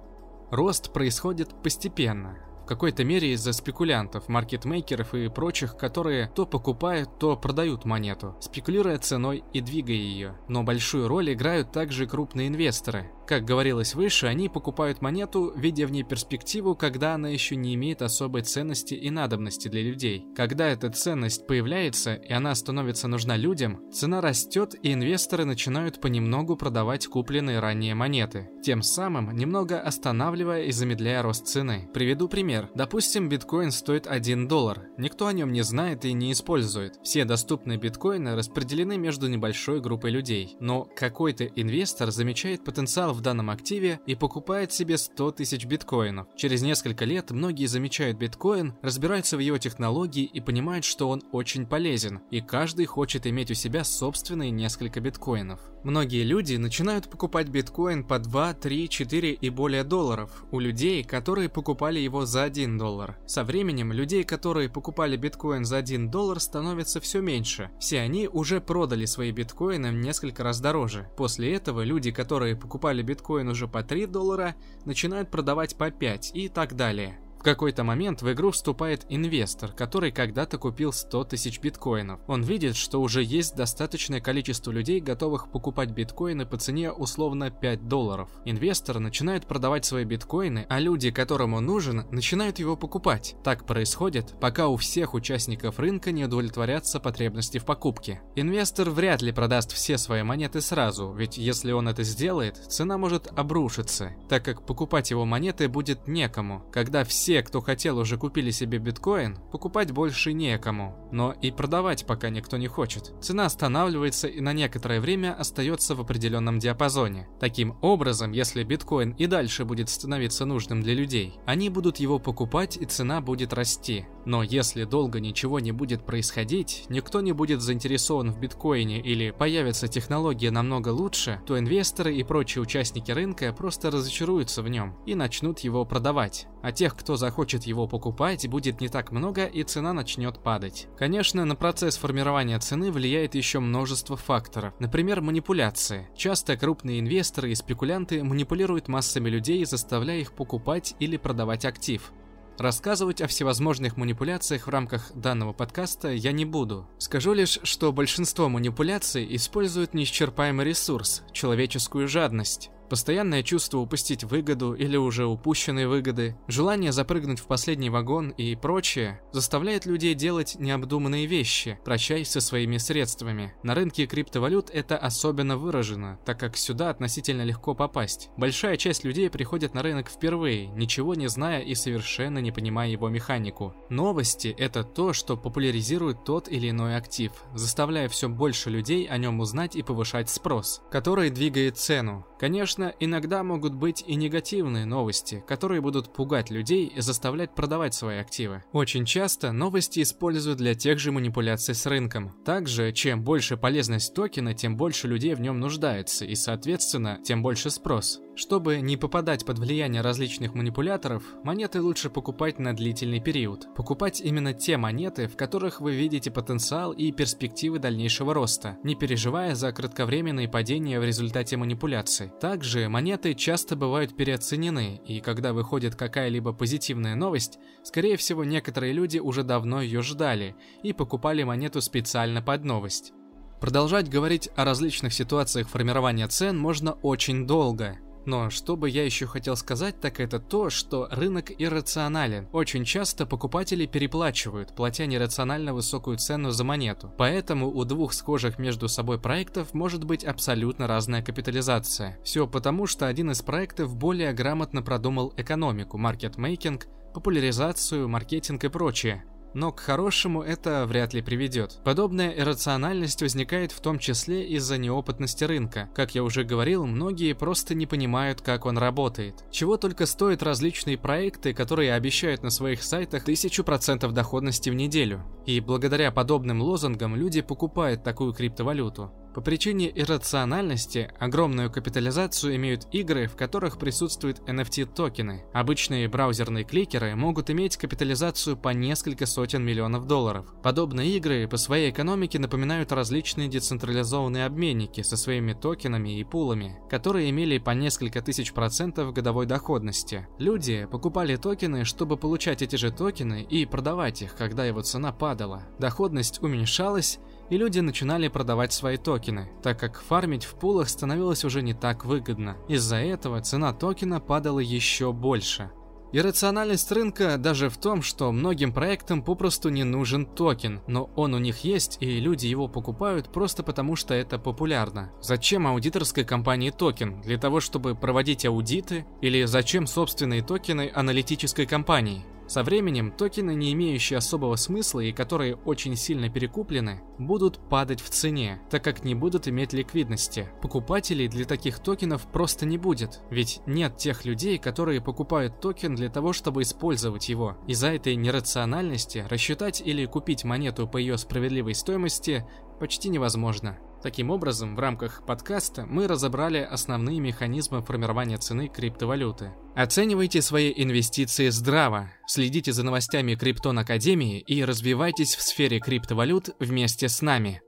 Рост происходит постепенно, в какой-то мере из-за спекулянтов, маркетмейкеров и прочих, которые то покупают, то продают монету, спекулируя ценой и двигая ее. Но большую роль играют также крупные инвесторы, как говорилось выше, они покупают монету, видя в ней перспективу, когда она еще не имеет особой ценности и надобности для людей. Когда эта ценность появляется и она становится нужна людям, цена растет и инвесторы начинают понемногу продавать купленные ранее монеты, тем самым немного останавливая и замедляя рост цены. Приведу пример. Допустим, биткоин стоит 1 доллар. Никто о нем не знает и не использует. Все доступные биткоины распределены между небольшой группой людей. Но какой-то инвестор замечает потенциал в данном активе и покупает себе 100 тысяч биткоинов. Через несколько лет многие замечают биткоин, разбираются в его технологии и понимают, что он очень полезен, и каждый хочет иметь у себя собственные несколько биткоинов. Многие люди начинают покупать биткоин по 2, 3, 4 и более долларов у людей, которые покупали его за 1 доллар. Со временем людей, которые покупали биткоин за 1 доллар, становится все меньше. Все они уже продали свои биткоины несколько раз дороже. После этого люди, которые покупали биткоин уже по 3 доллара, начинают продавать по 5 и так далее. В какой-то момент в игру вступает инвестор, который когда-то купил 100 тысяч биткоинов. Он видит, что уже есть достаточное количество людей, готовых покупать биткоины по цене условно 5 долларов. Инвестор начинает продавать свои биткоины, а люди, которым он нужен, начинают его покупать. Так происходит, пока у всех участников рынка не удовлетворятся потребности в покупке. Инвестор вряд ли продаст все свои монеты сразу, ведь если он это сделает, цена может обрушиться, так как покупать его монеты будет некому. Когда все те, кто хотел, уже купили себе биткоин, покупать больше некому. Но и продавать пока никто не хочет. Цена останавливается и на некоторое время остается в определенном диапазоне. Таким образом, если биткоин и дальше будет становиться нужным для людей, они будут его покупать и цена будет расти. Но если долго ничего не будет происходить, никто не будет заинтересован в биткоине или появится технология намного лучше, то инвесторы и прочие участники рынка просто разочаруются в нем и начнут его продавать. А тех, кто захочет его покупать, будет не так много и цена начнет падать. Конечно, на процесс формирования цены влияет еще множество факторов. Например, манипуляции. Часто крупные инвесторы и спекулянты манипулируют массами людей, заставляя их покупать или продавать актив. Рассказывать о всевозможных манипуляциях в рамках данного подкаста я не буду. Скажу лишь, что большинство манипуляций используют неисчерпаемый ресурс – человеческую жадность. Постоянное чувство упустить выгоду или уже упущенные выгоды, желание запрыгнуть в последний вагон и прочее заставляет людей делать необдуманные вещи, прощаясь со своими средствами. На рынке криптовалют это особенно выражено, так как сюда относительно легко попасть. Большая часть людей приходит на рынок впервые, ничего не зная и совершенно не понимая его механику. Новости – это то, что популяризирует тот или иной актив, заставляя все больше людей о нем узнать и повышать спрос, который двигает цену. Конечно, иногда могут быть и негативные новости, которые будут пугать людей и заставлять продавать свои активы. Очень часто новости используют для тех же манипуляций с рынком. Также, чем больше полезность токена, тем больше людей в нем нуждается и, соответственно, тем больше спрос. Чтобы не попадать под влияние различных манипуляторов, монеты лучше покупать на длительный период. Покупать именно те монеты, в которых вы видите потенциал и перспективы дальнейшего роста, не переживая за кратковременные падения в результате манипуляций. Также монеты часто бывают переоценены, и когда выходит какая-либо позитивная новость, скорее всего некоторые люди уже давно ее ждали и покупали монету специально под новость. Продолжать говорить о различных ситуациях формирования цен можно очень долго, но что бы я еще хотел сказать, так это то, что рынок иррационален. Очень часто покупатели переплачивают, платя нерационально высокую цену за монету. Поэтому у двух схожих между собой проектов может быть абсолютно разная капитализация. Все потому, что один из проектов более грамотно продумал экономику, маркетмейкинг, популяризацию, маркетинг и прочее но к хорошему это вряд ли приведет. Подобная иррациональность возникает в том числе из-за неопытности рынка. Как я уже говорил, многие просто не понимают, как он работает. Чего только стоят различные проекты, которые обещают на своих сайтах 1000% доходности в неделю. И благодаря подобным лозунгам люди покупают такую криптовалюту. По причине иррациональности огромную капитализацию имеют игры, в которых присутствуют NFT-токены. Обычные браузерные кликеры могут иметь капитализацию по несколько сотен миллионов долларов. Подобные игры по своей экономике напоминают различные децентрализованные обменники со своими токенами и пулами, которые имели по несколько тысяч процентов годовой доходности. Люди покупали токены, чтобы получать эти же токены и продавать их, когда его цена падала. Доходность уменьшалась, и люди начинали продавать свои токены, так как фармить в пулах становилось уже не так выгодно. Из-за этого цена токена падала еще больше. Иррациональность рынка даже в том, что многим проектам попросту не нужен токен, но он у них есть, и люди его покупают просто потому, что это популярно. Зачем аудиторской компании токен? Для того, чтобы проводить аудиты? Или зачем собственные токены аналитической компании? Со временем токены, не имеющие особого смысла и которые очень сильно перекуплены, будут падать в цене, так как не будут иметь ликвидности. Покупателей для таких токенов просто не будет, ведь нет тех людей, которые покупают токен для того, чтобы использовать его. Из-за этой нерациональности рассчитать или купить монету по ее справедливой стоимости почти невозможно. Таким образом, в рамках подкаста мы разобрали основные механизмы формирования цены криптовалюты. Оценивайте свои инвестиции здраво, следите за новостями Криптон Академии и развивайтесь в сфере криптовалют вместе с нами.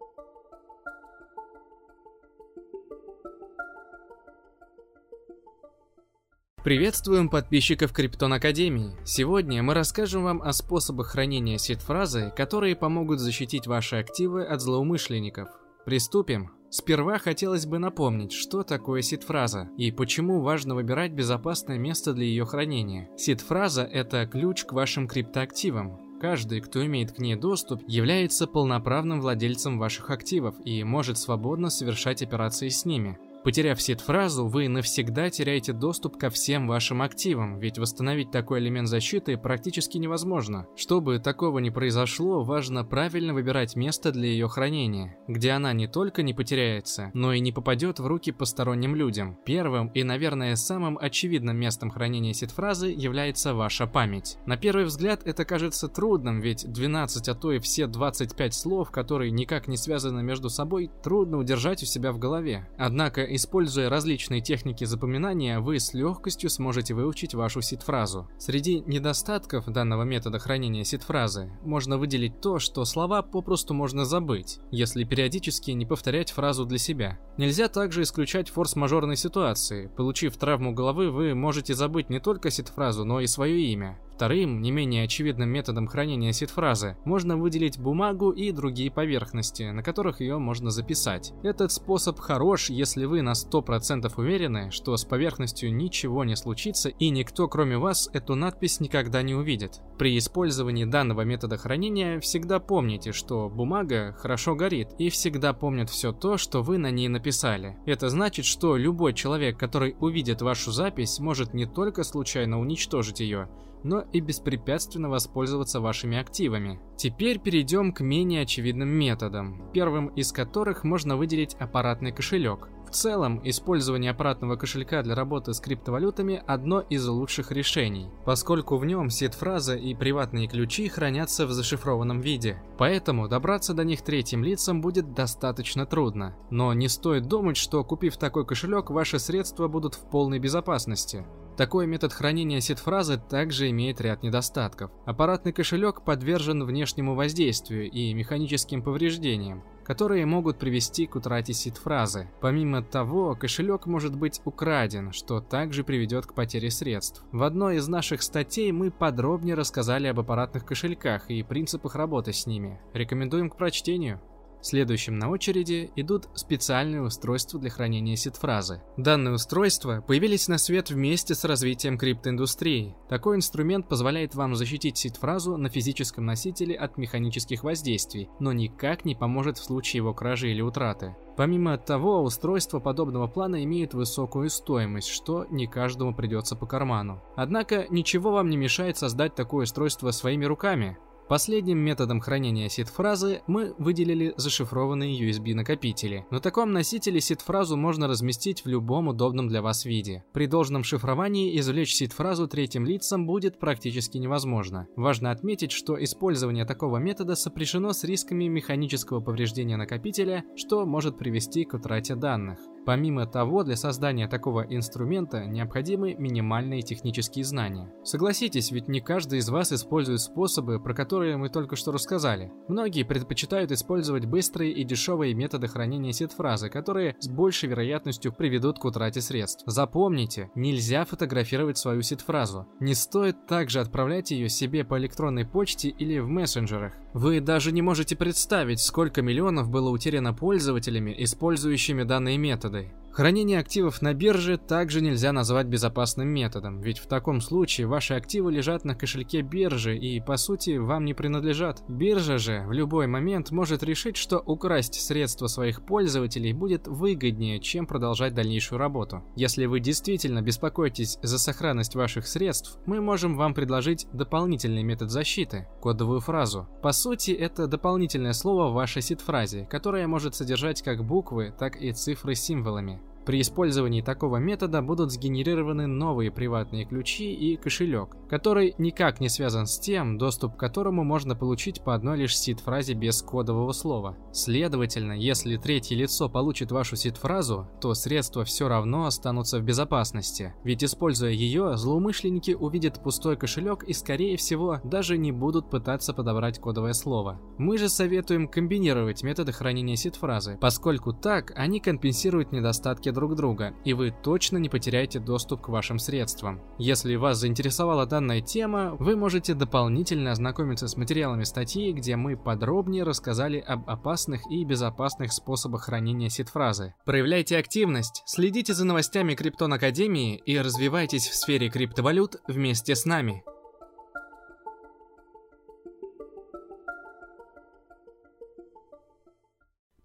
Приветствуем подписчиков Криптон Академии. Сегодня мы расскажем вам о способах хранения сид-фразы, которые помогут защитить ваши активы от злоумышленников. Приступим. Сперва хотелось бы напомнить, что такое сид-фраза и почему важно выбирать безопасное место для ее хранения. Сид-фраза – это ключ к вашим криптоактивам. Каждый, кто имеет к ней доступ, является полноправным владельцем ваших активов и может свободно совершать операции с ними. Потеряв сид-фразу, вы навсегда теряете доступ ко всем вашим активам, ведь восстановить такой элемент защиты практически невозможно. Чтобы такого не произошло, важно правильно выбирать место для ее хранения, где она не только не потеряется, но и не попадет в руки посторонним людям. Первым и, наверное, самым очевидным местом хранения сид-фразы является ваша память. На первый взгляд это кажется трудным, ведь 12, а то и все 25 слов, которые никак не связаны между собой, трудно удержать у себя в голове. Однако Используя различные техники запоминания, вы с легкостью сможете выучить вашу сид-фразу. Среди недостатков данного метода хранения сид-фразы можно выделить то, что слова попросту можно забыть, если периодически не повторять фразу для себя. Нельзя также исключать форс-мажорные ситуации. Получив травму головы, вы можете забыть не только сид-фразу, но и свое имя. Вторым, не менее очевидным методом хранения сид-фразы можно выделить бумагу и другие поверхности, на которых ее можно записать. Этот способ хорош, если вы на 100% уверены, что с поверхностью ничего не случится и никто кроме вас эту надпись никогда не увидит. При использовании данного метода хранения всегда помните, что бумага хорошо горит и всегда помнит все то, что вы на ней написали. Это значит, что любой человек, который увидит вашу запись, может не только случайно уничтожить ее, но и беспрепятственно воспользоваться вашими активами. Теперь перейдем к менее очевидным методам, первым из которых можно выделить аппаратный кошелек. В целом, использование аппаратного кошелька для работы с криптовалютами – одно из лучших решений, поскольку в нем сет-фраза и приватные ключи хранятся в зашифрованном виде. Поэтому добраться до них третьим лицам будет достаточно трудно. Но не стоит думать, что купив такой кошелек, ваши средства будут в полной безопасности. Такой метод хранения сет-фразы также имеет ряд недостатков. Аппаратный кошелек подвержен внешнему воздействию и механическим повреждениям, которые могут привести к утрате сид-фразы. Помимо того, кошелек может быть украден, что также приведет к потере средств. В одной из наших статей мы подробнее рассказали об аппаратных кошельках и принципах работы с ними. Рекомендуем к прочтению. Следующим на очереди идут специальные устройства для хранения сид-фразы. Данные устройства появились на свет вместе с развитием криптоиндустрии. Такой инструмент позволяет вам защитить сид-фразу на физическом носителе от механических воздействий, но никак не поможет в случае его кражи или утраты. Помимо того, устройства подобного плана имеют высокую стоимость, что не каждому придется по карману. Однако ничего вам не мешает создать такое устройство своими руками. Последним методом хранения сид-фразы мы выделили зашифрованные USB-накопители. На таком носителе сид-фразу можно разместить в любом удобном для вас виде. При должном шифровании извлечь сид-фразу третьим лицам будет практически невозможно. Важно отметить, что использование такого метода сопряжено с рисками механического повреждения накопителя, что может привести к утрате данных. Помимо того, для создания такого инструмента необходимы минимальные технические знания. Согласитесь, ведь не каждый из вас использует способы, про которые мы только что рассказали. Многие предпочитают использовать быстрые и дешевые методы хранения сет-фразы, которые с большей вероятностью приведут к утрате средств. Запомните, нельзя фотографировать свою сет-фразу. Не стоит также отправлять ее себе по электронной почте или в мессенджерах. Вы даже не можете представить, сколько миллионов было утеряно пользователями, использующими данные методы. they? Хранение активов на бирже также нельзя назвать безопасным методом, ведь в таком случае ваши активы лежат на кошельке биржи и, по сути, вам не принадлежат. Биржа же в любой момент может решить, что украсть средства своих пользователей будет выгоднее, чем продолжать дальнейшую работу. Если вы действительно беспокоитесь за сохранность ваших средств, мы можем вам предложить дополнительный метод защиты – кодовую фразу. По сути, это дополнительное слово в вашей сид-фразе, которое может содержать как буквы, так и цифры с символами. При использовании такого метода будут сгенерированы новые приватные ключи и кошелек, который никак не связан с тем, доступ к которому можно получить по одной лишь сид-фразе без кодового слова. Следовательно, если третье лицо получит вашу сид-фразу, то средства все равно останутся в безопасности, ведь используя ее, злоумышленники увидят пустой кошелек и скорее всего даже не будут пытаться подобрать кодовое слово. Мы же советуем комбинировать методы хранения сид-фразы, поскольку так они компенсируют недостатки друг друга, и вы точно не потеряете доступ к вашим средствам. Если вас заинтересовала данная тема, вы можете дополнительно ознакомиться с материалами статьи, где мы подробнее рассказали об опасных и безопасных способах хранения сид-фразы. Проявляйте активность, следите за новостями Криптон Академии и развивайтесь в сфере криптовалют вместе с нами.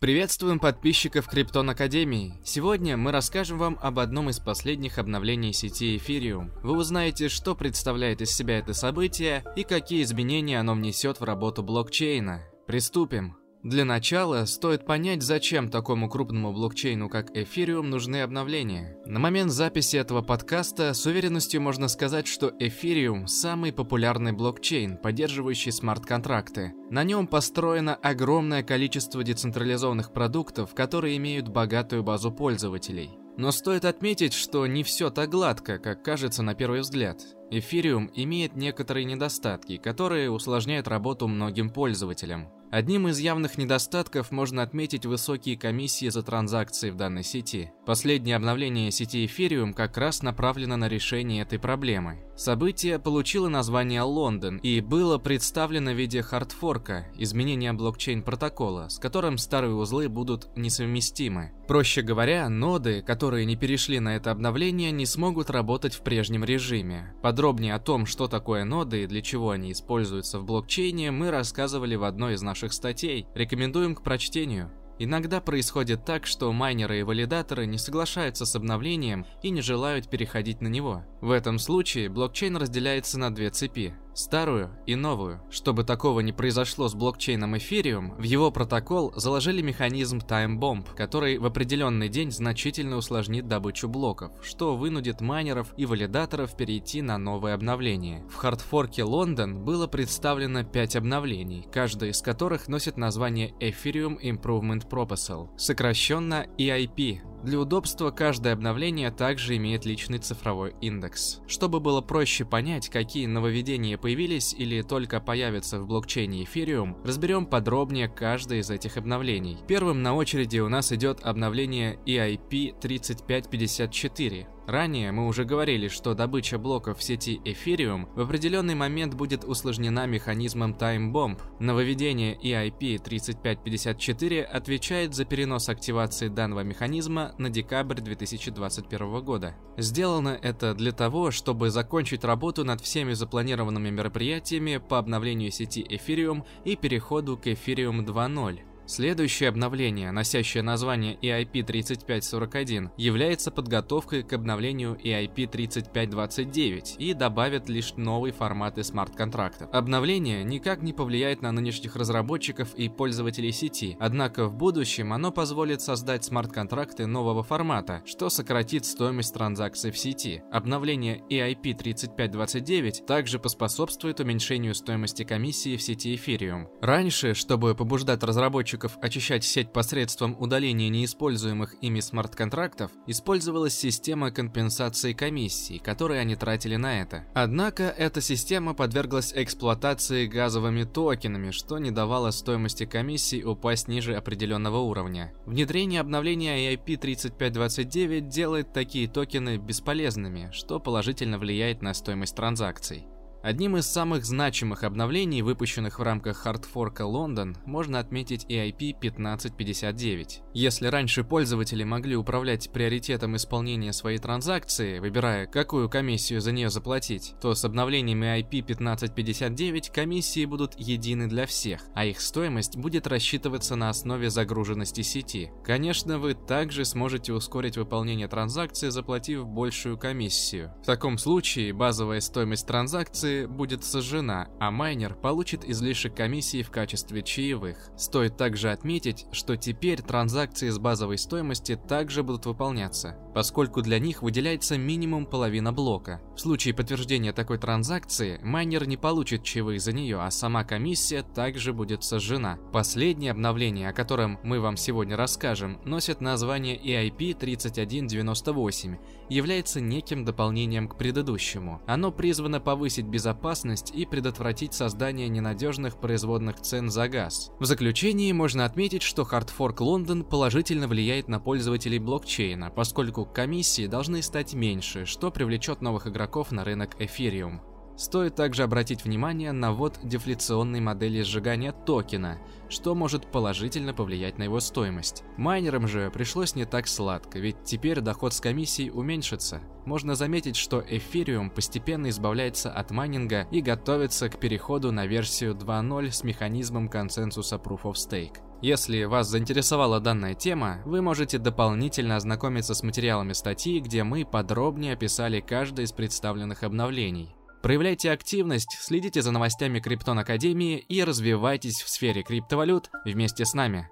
Приветствуем подписчиков Криптон Академии. Сегодня мы расскажем вам об одном из последних обновлений сети Ethereum. Вы узнаете, что представляет из себя это событие и какие изменения оно внесет в работу блокчейна. Приступим. Для начала стоит понять, зачем такому крупному блокчейну, как Ethereum, нужны обновления. На момент записи этого подкаста с уверенностью можно сказать, что Ethereum – самый популярный блокчейн, поддерживающий смарт-контракты. На нем построено огромное количество децентрализованных продуктов, которые имеют богатую базу пользователей. Но стоит отметить, что не все так гладко, как кажется на первый взгляд. Эфириум имеет некоторые недостатки, которые усложняют работу многим пользователям. Одним из явных недостатков можно отметить высокие комиссии за транзакции в данной сети. Последнее обновление сети Ethereum как раз направлено на решение этой проблемы. Событие получило название Лондон и было представлено в виде хардфорка, изменения блокчейн-протокола, с которым старые узлы будут несовместимы. Проще говоря, ноды, которые не перешли на это обновление, не смогут работать в прежнем режиме. Подробнее о том, что такое ноды и для чего они используются в блокчейне, мы рассказывали в одной из наших статей. Рекомендуем к прочтению. Иногда происходит так, что майнеры и валидаторы не соглашаются с обновлением и не желают переходить на него. В этом случае блокчейн разделяется на две цепи старую и новую. Чтобы такого не произошло с блокчейном Ethereum, в его протокол заложили механизм Time Bomb, который в определенный день значительно усложнит добычу блоков, что вынудит майнеров и валидаторов перейти на новое обновление. В хардфорке Лондон было представлено 5 обновлений, каждое из которых носит название Ethereum Improvement Proposal, сокращенно EIP, для удобства каждое обновление также имеет личный цифровой индекс. Чтобы было проще понять, какие нововведения появились или только появятся в блокчейне Ethereum, разберем подробнее каждое из этих обновлений. Первым на очереди у нас идет обновление EIP 3554. Ранее мы уже говорили, что добыча блоков в сети Ethereum в определенный момент будет усложнена механизмом Time Bomb. Нововведение EIP 3554 отвечает за перенос активации данного механизма на декабрь 2021 года. Сделано это для того, чтобы закончить работу над всеми запланированными мероприятиями по обновлению сети Ethereum и переходу к Ethereum 2.0. Следующее обновление, носящее название EIP 3541, является подготовкой к обновлению EIP 3529 и добавит лишь новые форматы смарт-контрактов. Обновление никак не повлияет на нынешних разработчиков и пользователей сети, однако в будущем оно позволит создать смарт-контракты нового формата, что сократит стоимость транзакций в сети. Обновление EIP 3529 также поспособствует уменьшению стоимости комиссии в сети Ethereum. Раньше, чтобы побуждать разработчиков разработчиков очищать сеть посредством удаления неиспользуемых ими смарт-контрактов, использовалась система компенсации комиссий, которые они тратили на это. Однако эта система подверглась эксплуатации газовыми токенами, что не давало стоимости комиссий упасть ниже определенного уровня. Внедрение обновления EIP 3529 делает такие токены бесполезными, что положительно влияет на стоимость транзакций. Одним из самых значимых обновлений, выпущенных в рамках хардфорка Лондон, можно отметить EIP 1559. Если раньше пользователи могли управлять приоритетом исполнения своей транзакции, выбирая, какую комиссию за нее заплатить, то с обновлением EIP 1559 комиссии будут едины для всех, а их стоимость будет рассчитываться на основе загруженности сети. Конечно, вы также сможете ускорить выполнение транзакции, заплатив большую комиссию. В таком случае базовая стоимость транзакции транзакции будет сожжена, а майнер получит излишек комиссии в качестве чаевых. Стоит также отметить, что теперь транзакции с базовой стоимости также будут выполняться, поскольку для них выделяется минимум половина блока. В случае подтверждения такой транзакции, майнер не получит чаевых за нее, а сама комиссия также будет сожжена. Последнее обновление, о котором мы вам сегодня расскажем, носит название EIP 3198, является неким дополнением к предыдущему. Оно призвано повысить безопасность безопасность и предотвратить создание ненадежных производных цен за газ. В заключении можно отметить, что хардфорк Лондон положительно влияет на пользователей блокчейна, поскольку комиссии должны стать меньше, что привлечет новых игроков на рынок Ethereum. Стоит также обратить внимание на ввод дефляционной модели сжигания токена, что может положительно повлиять на его стоимость. Майнерам же пришлось не так сладко, ведь теперь доход с комиссий уменьшится. Можно заметить, что Ethereum постепенно избавляется от майнинга и готовится к переходу на версию 2.0 с механизмом консенсуса Proof of Stake. Если вас заинтересовала данная тема, вы можете дополнительно ознакомиться с материалами статьи, где мы подробнее описали каждое из представленных обновлений. Проявляйте активность, следите за новостями Криптон Академии и развивайтесь в сфере криптовалют вместе с нами.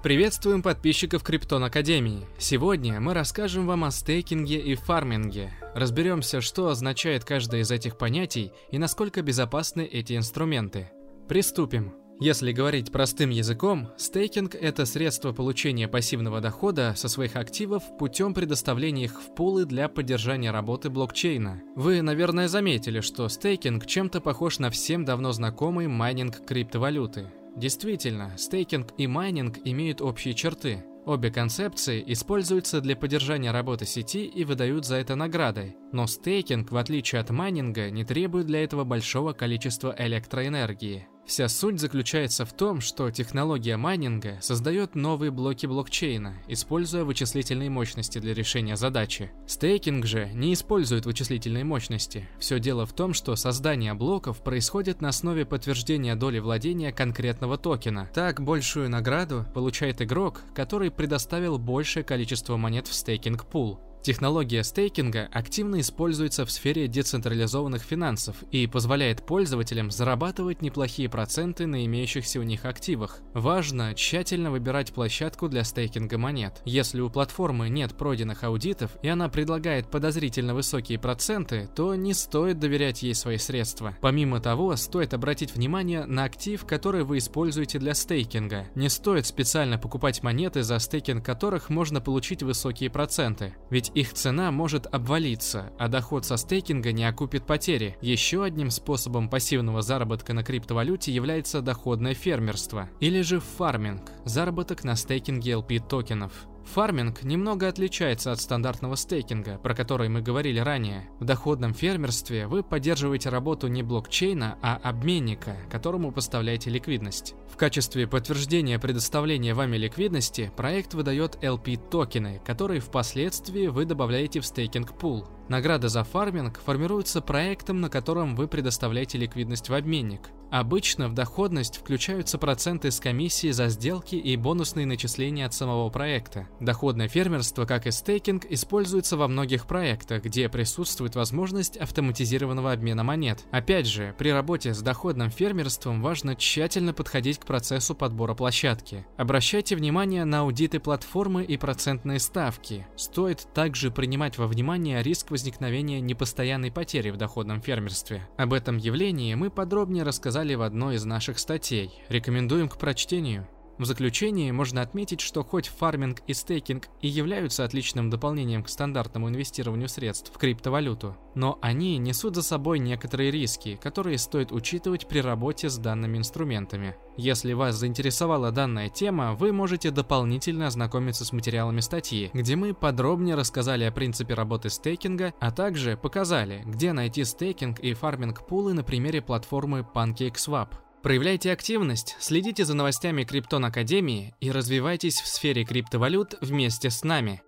Приветствуем подписчиков Криптон Академии. Сегодня мы расскажем вам о стейкинге и фарминге. Разберемся, что означает каждое из этих понятий и насколько безопасны эти инструменты. Приступим. Если говорить простым языком, стейкинг – это средство получения пассивного дохода со своих активов путем предоставления их в пулы для поддержания работы блокчейна. Вы, наверное, заметили, что стейкинг чем-то похож на всем давно знакомый майнинг криптовалюты. Действительно, стейкинг и майнинг имеют общие черты. Обе концепции используются для поддержания работы сети и выдают за это награды, но стейкинг, в отличие от майнинга, не требует для этого большого количества электроэнергии. Вся суть заключается в том, что технология майнинга создает новые блоки блокчейна, используя вычислительные мощности для решения задачи. Стейкинг же не использует вычислительные мощности. Все дело в том, что создание блоков происходит на основе подтверждения доли владения конкретного токена. Так, большую награду получает игрок, который предоставил большее количество монет в стейкинг-пул. Технология стейкинга активно используется в сфере децентрализованных финансов и позволяет пользователям зарабатывать неплохие проценты на имеющихся у них активах. Важно тщательно выбирать площадку для стейкинга монет. Если у платформы нет пройденных аудитов и она предлагает подозрительно высокие проценты, то не стоит доверять ей свои средства. Помимо того, стоит обратить внимание на актив, который вы используете для стейкинга. Не стоит специально покупать монеты, за стейкинг которых можно получить высокие проценты. Ведь ведь их цена может обвалиться, а доход со стейкинга не окупит потери. Еще одним способом пассивного заработка на криптовалюте является доходное фермерство, или же фарминг – заработок на стейкинге LP токенов. Фарминг немного отличается от стандартного стейкинга, про который мы говорили ранее. В доходном фермерстве вы поддерживаете работу не блокчейна, а обменника, которому поставляете ликвидность. В качестве подтверждения предоставления вами ликвидности проект выдает LP-токены, которые впоследствии вы добавляете в стейкинг-пул. Награда за фарминг формируется проектом, на котором вы предоставляете ликвидность в обменник. Обычно в доходность включаются проценты с комиссии за сделки и бонусные начисления от самого проекта. Доходное фермерство, как и стейкинг, используется во многих проектах, где присутствует возможность автоматизированного обмена монет. Опять же, при работе с доходным фермерством важно тщательно подходить к процессу подбора площадки. Обращайте внимание на аудиты платформы и процентные ставки. Стоит также принимать во внимание риск возникновения непостоянной потери в доходном фермерстве. Об этом явлении мы подробнее рассказали в одной из наших статей. Рекомендуем к прочтению. В заключении можно отметить, что хоть фарминг и стейкинг и являются отличным дополнением к стандартному инвестированию средств в криптовалюту, но они несут за собой некоторые риски, которые стоит учитывать при работе с данными инструментами. Если вас заинтересовала данная тема, вы можете дополнительно ознакомиться с материалами статьи, где мы подробнее рассказали о принципе работы стейкинга, а также показали, где найти стейкинг и фарминг пулы на примере платформы PancakeSwap. Проявляйте активность, следите за новостями Криптон Академии и развивайтесь в сфере криптовалют вместе с нами.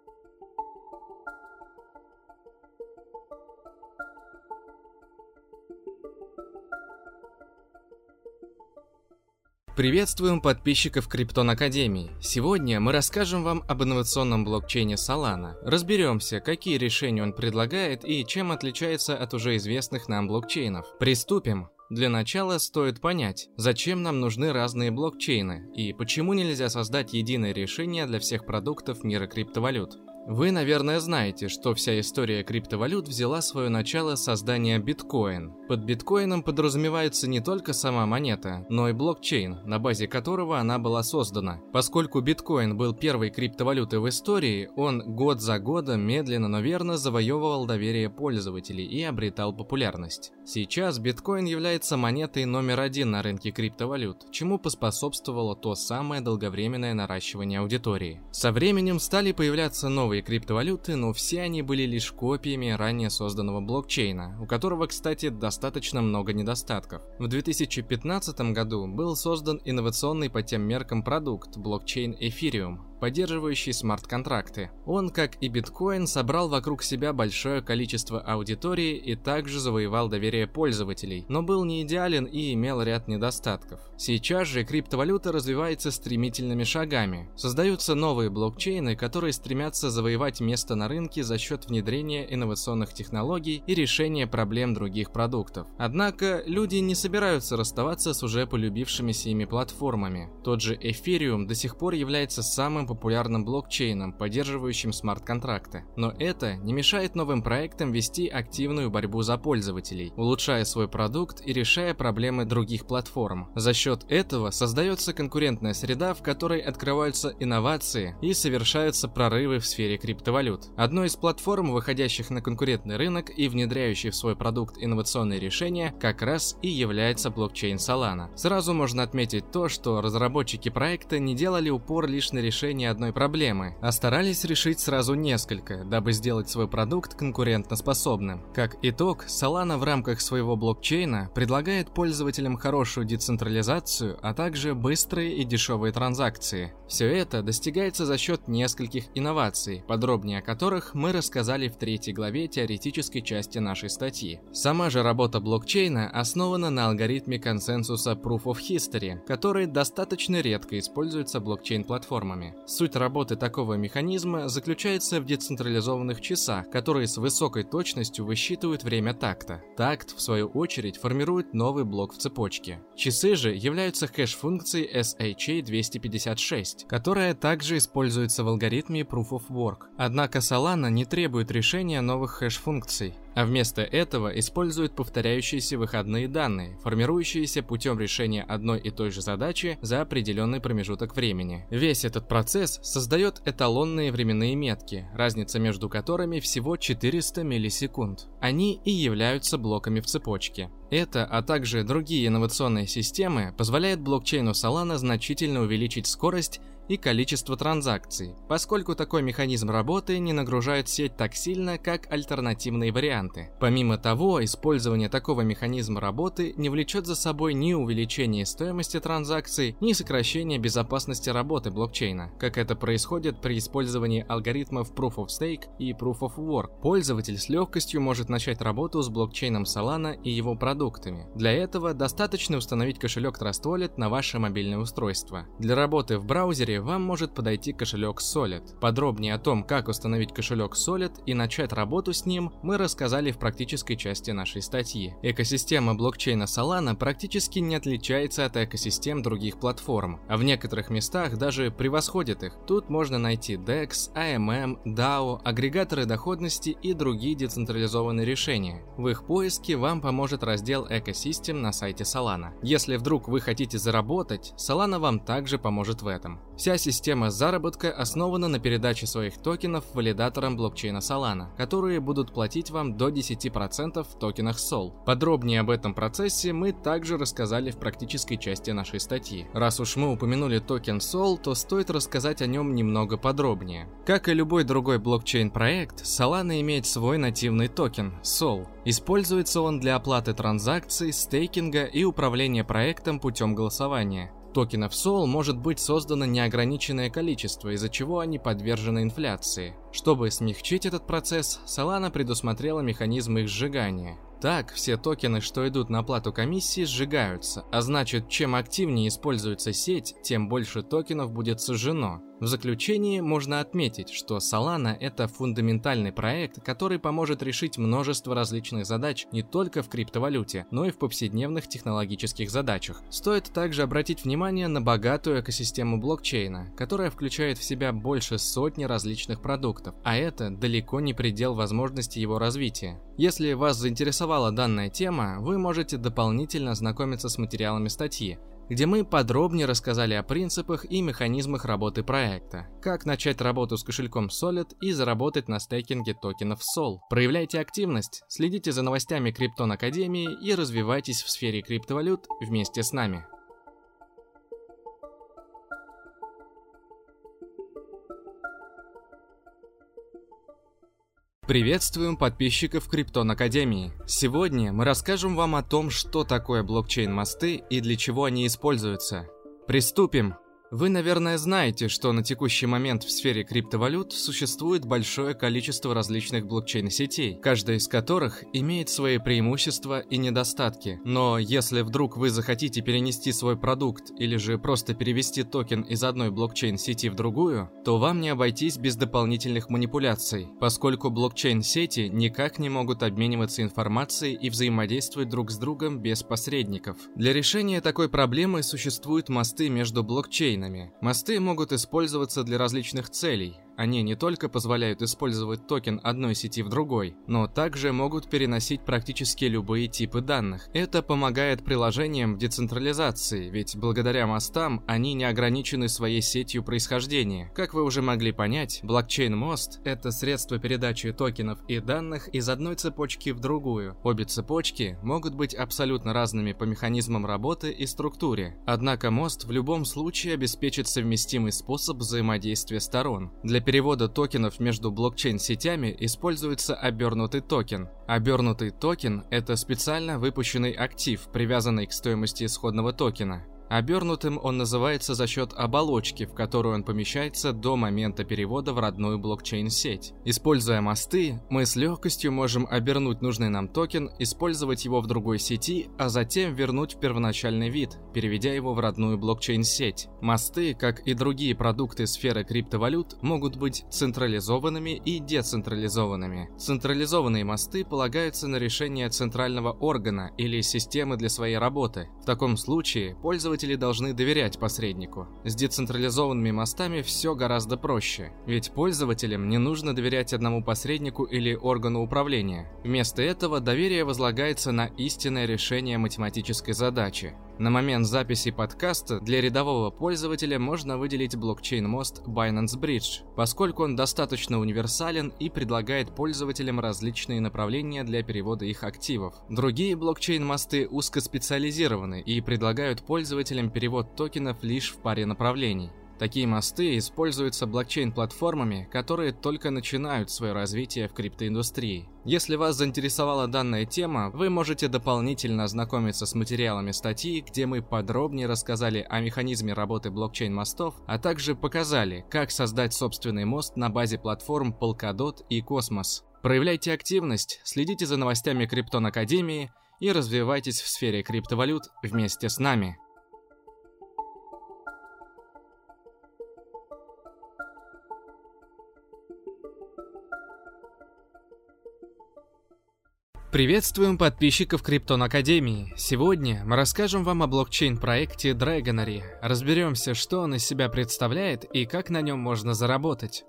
Приветствуем подписчиков Криптон Академии. Сегодня мы расскажем вам об инновационном блокчейне Solana. Разберемся, какие решения он предлагает и чем отличается от уже известных нам блокчейнов. Приступим. Для начала стоит понять, зачем нам нужны разные блокчейны и почему нельзя создать единое решение для всех продуктов мира криптовалют. Вы, наверное, знаете, что вся история криптовалют взяла свое начало с создания биткоин. Под биткоином подразумевается не только сама монета, но и блокчейн, на базе которого она была создана. Поскольку биткоин был первой криптовалютой в истории, он год за годом медленно, но верно завоевывал доверие пользователей и обретал популярность. Сейчас биткоин является монетой номер один на рынке криптовалют, чему поспособствовало то самое долговременное наращивание аудитории. Со временем стали появляться новые новые криптовалюты, но все они были лишь копиями ранее созданного блокчейна, у которого, кстати, достаточно много недостатков. В 2015 году был создан инновационный по тем меркам продукт блокчейн Ethereum, поддерживающий смарт-контракты. Он, как и биткоин, собрал вокруг себя большое количество аудитории и также завоевал доверие пользователей, но был не идеален и имел ряд недостатков. Сейчас же криптовалюта развивается стремительными шагами. Создаются новые блокчейны, которые стремятся завоевать место на рынке за счет внедрения инновационных технологий и решения проблем других продуктов. Однако люди не собираются расставаться с уже полюбившимися ими платформами. Тот же Ethereum до сих пор является самым популярным блокчейном, поддерживающим смарт-контракты. Но это не мешает новым проектам вести активную борьбу за пользователей, улучшая свой продукт и решая проблемы других платформ. За счет этого создается конкурентная среда, в которой открываются инновации и совершаются прорывы в сфере криптовалют. Одной из платформ, выходящих на конкурентный рынок и внедряющих в свой продукт инновационные решения, как раз и является блокчейн Solana. Сразу можно отметить то, что разработчики проекта не делали упор лишь на решение одной проблемы, а старались решить сразу несколько, дабы сделать свой продукт конкурентоспособным. Как итог, Solana в рамках своего блокчейна предлагает пользователям хорошую децентрализацию, а также быстрые и дешевые транзакции. Все это достигается за счет нескольких инноваций, подробнее о которых мы рассказали в третьей главе теоретической части нашей статьи. Сама же работа блокчейна основана на алгоритме консенсуса Proof of History, который достаточно редко используется блокчейн-платформами. Суть работы такого механизма заключается в децентрализованных часах, которые с высокой точностью высчитывают время такта. Такт, в свою очередь, формирует новый блок в цепочке. Часы же являются хэш-функцией SHA-256, которая также используется в алгоритме Proof of Work. Однако Solana не требует решения новых хэш-функций а вместо этого используют повторяющиеся выходные данные, формирующиеся путем решения одной и той же задачи за определенный промежуток времени. Весь этот процесс создает эталонные временные метки, разница между которыми всего 400 миллисекунд. Они и являются блоками в цепочке. Это, а также другие инновационные системы позволяют блокчейну Solana значительно увеличить скорость и количество транзакций, поскольку такой механизм работы не нагружает сеть так сильно, как альтернативные варианты. Помимо того, использование такого механизма работы не влечет за собой ни увеличение стоимости транзакций, ни сокращение безопасности работы блокчейна, как это происходит при использовании алгоритмов Proof of Stake и Proof of Work. Пользователь с легкостью может начать работу с блокчейном Solana и его продуктами. Для этого достаточно установить кошелек Trust Wallet на ваше мобильное устройство. Для работы в браузере вам может подойти кошелек Solid. Подробнее о том, как установить кошелек Solid и начать работу с ним, мы рассказали в практической части нашей статьи. Экосистема блокчейна Solana практически не отличается от экосистем других платформ, а в некоторых местах даже превосходит их. Тут можно найти DEX, AMM, DAO, агрегаторы доходности и другие децентрализованные решения. В их поиске вам поможет раздел Экосистем на сайте Solana. Если вдруг вы хотите заработать, Solana вам также поможет в этом. Вся система заработка основана на передаче своих токенов валидаторам блокчейна Solana, которые будут платить вам до 10% в токенах SOL. Подробнее об этом процессе мы также рассказали в практической части нашей статьи. Раз уж мы упомянули токен SOL, то стоит рассказать о нем немного подробнее. Как и любой другой блокчейн-проект, Solana имеет свой нативный токен – SOL. Используется он для оплаты транзакций, стейкинга и управления проектом путем голосования. Токенов SOL может быть создано неограниченное количество, из-за чего они подвержены инфляции. Чтобы смягчить этот процесс, Solana предусмотрела механизм их сжигания. Так, все токены, что идут на оплату комиссии, сжигаются, а значит, чем активнее используется сеть, тем больше токенов будет сожжено. В заключении можно отметить, что Solana – это фундаментальный проект, который поможет решить множество различных задач не только в криптовалюте, но и в повседневных технологических задачах. Стоит также обратить внимание на богатую экосистему блокчейна, которая включает в себя больше сотни различных продуктов, а это далеко не предел возможностей его развития. Если вас заинтересовала данная тема, вы можете дополнительно ознакомиться с материалами статьи, где мы подробнее рассказали о принципах и механизмах работы проекта, как начать работу с кошельком Solid и заработать на стейкинге токенов SOL. Проявляйте активность, следите за новостями Криптон Академии и развивайтесь в сфере криптовалют вместе с нами. Приветствуем подписчиков Криптон Академии. Сегодня мы расскажем вам о том, что такое блокчейн-мосты и для чего они используются. Приступим! Вы, наверное, знаете, что на текущий момент в сфере криптовалют существует большое количество различных блокчейн-сетей, каждая из которых имеет свои преимущества и недостатки. Но если вдруг вы захотите перенести свой продукт или же просто перевести токен из одной блокчейн-сети в другую, то вам не обойтись без дополнительных манипуляций, поскольку блокчейн-сети никак не могут обмениваться информацией и взаимодействовать друг с другом без посредников. Для решения такой проблемы существуют мосты между блокчейнами, блокчейнами. Мосты могут использоваться для различных целей, они не только позволяют использовать токен одной сети в другой, но также могут переносить практически любые типы данных. Это помогает приложениям в децентрализации, ведь благодаря мостам они не ограничены своей сетью происхождения. Как вы уже могли понять, блокчейн-мост – это средство передачи токенов и данных из одной цепочки в другую. Обе цепочки могут быть абсолютно разными по механизмам работы и структуре, однако мост в любом случае обеспечит совместимый способ взаимодействия сторон. Для перевода токенов между блокчейн-сетями используется обернутый токен. Обернутый токен – это специально выпущенный актив, привязанный к стоимости исходного токена. Обернутым он называется за счет оболочки, в которую он помещается до момента перевода в родную блокчейн-сеть. Используя мосты, мы с легкостью можем обернуть нужный нам токен, использовать его в другой сети, а затем вернуть в первоначальный вид, переведя его в родную блокчейн-сеть. Мосты, как и другие продукты сферы криптовалют, могут быть централизованными и децентрализованными. Централизованные мосты полагаются на решение центрального органа или системы для своей работы. В таком случае пользователь пользователи должны доверять посреднику. С децентрализованными мостами все гораздо проще, ведь пользователям не нужно доверять одному посреднику или органу управления. Вместо этого доверие возлагается на истинное решение математической задачи. На момент записи подкаста для рядового пользователя можно выделить блокчейн-мост Binance Bridge, поскольку он достаточно универсален и предлагает пользователям различные направления для перевода их активов. Другие блокчейн-мосты узкоспециализированы и предлагают пользователям перевод токенов лишь в паре направлений. Такие мосты используются блокчейн-платформами, которые только начинают свое развитие в криптоиндустрии. Если вас заинтересовала данная тема, вы можете дополнительно ознакомиться с материалами статьи, где мы подробнее рассказали о механизме работы блокчейн-мостов, а также показали, как создать собственный мост на базе платформ Polkadot и Cosmos. Проявляйте активность, следите за новостями Криптон Академии и развивайтесь в сфере криптовалют вместе с нами. Приветствуем подписчиков Криптон Академии. Сегодня мы расскажем вам о блокчейн-проекте Dragonary. Разберемся, что он из себя представляет и как на нем можно заработать.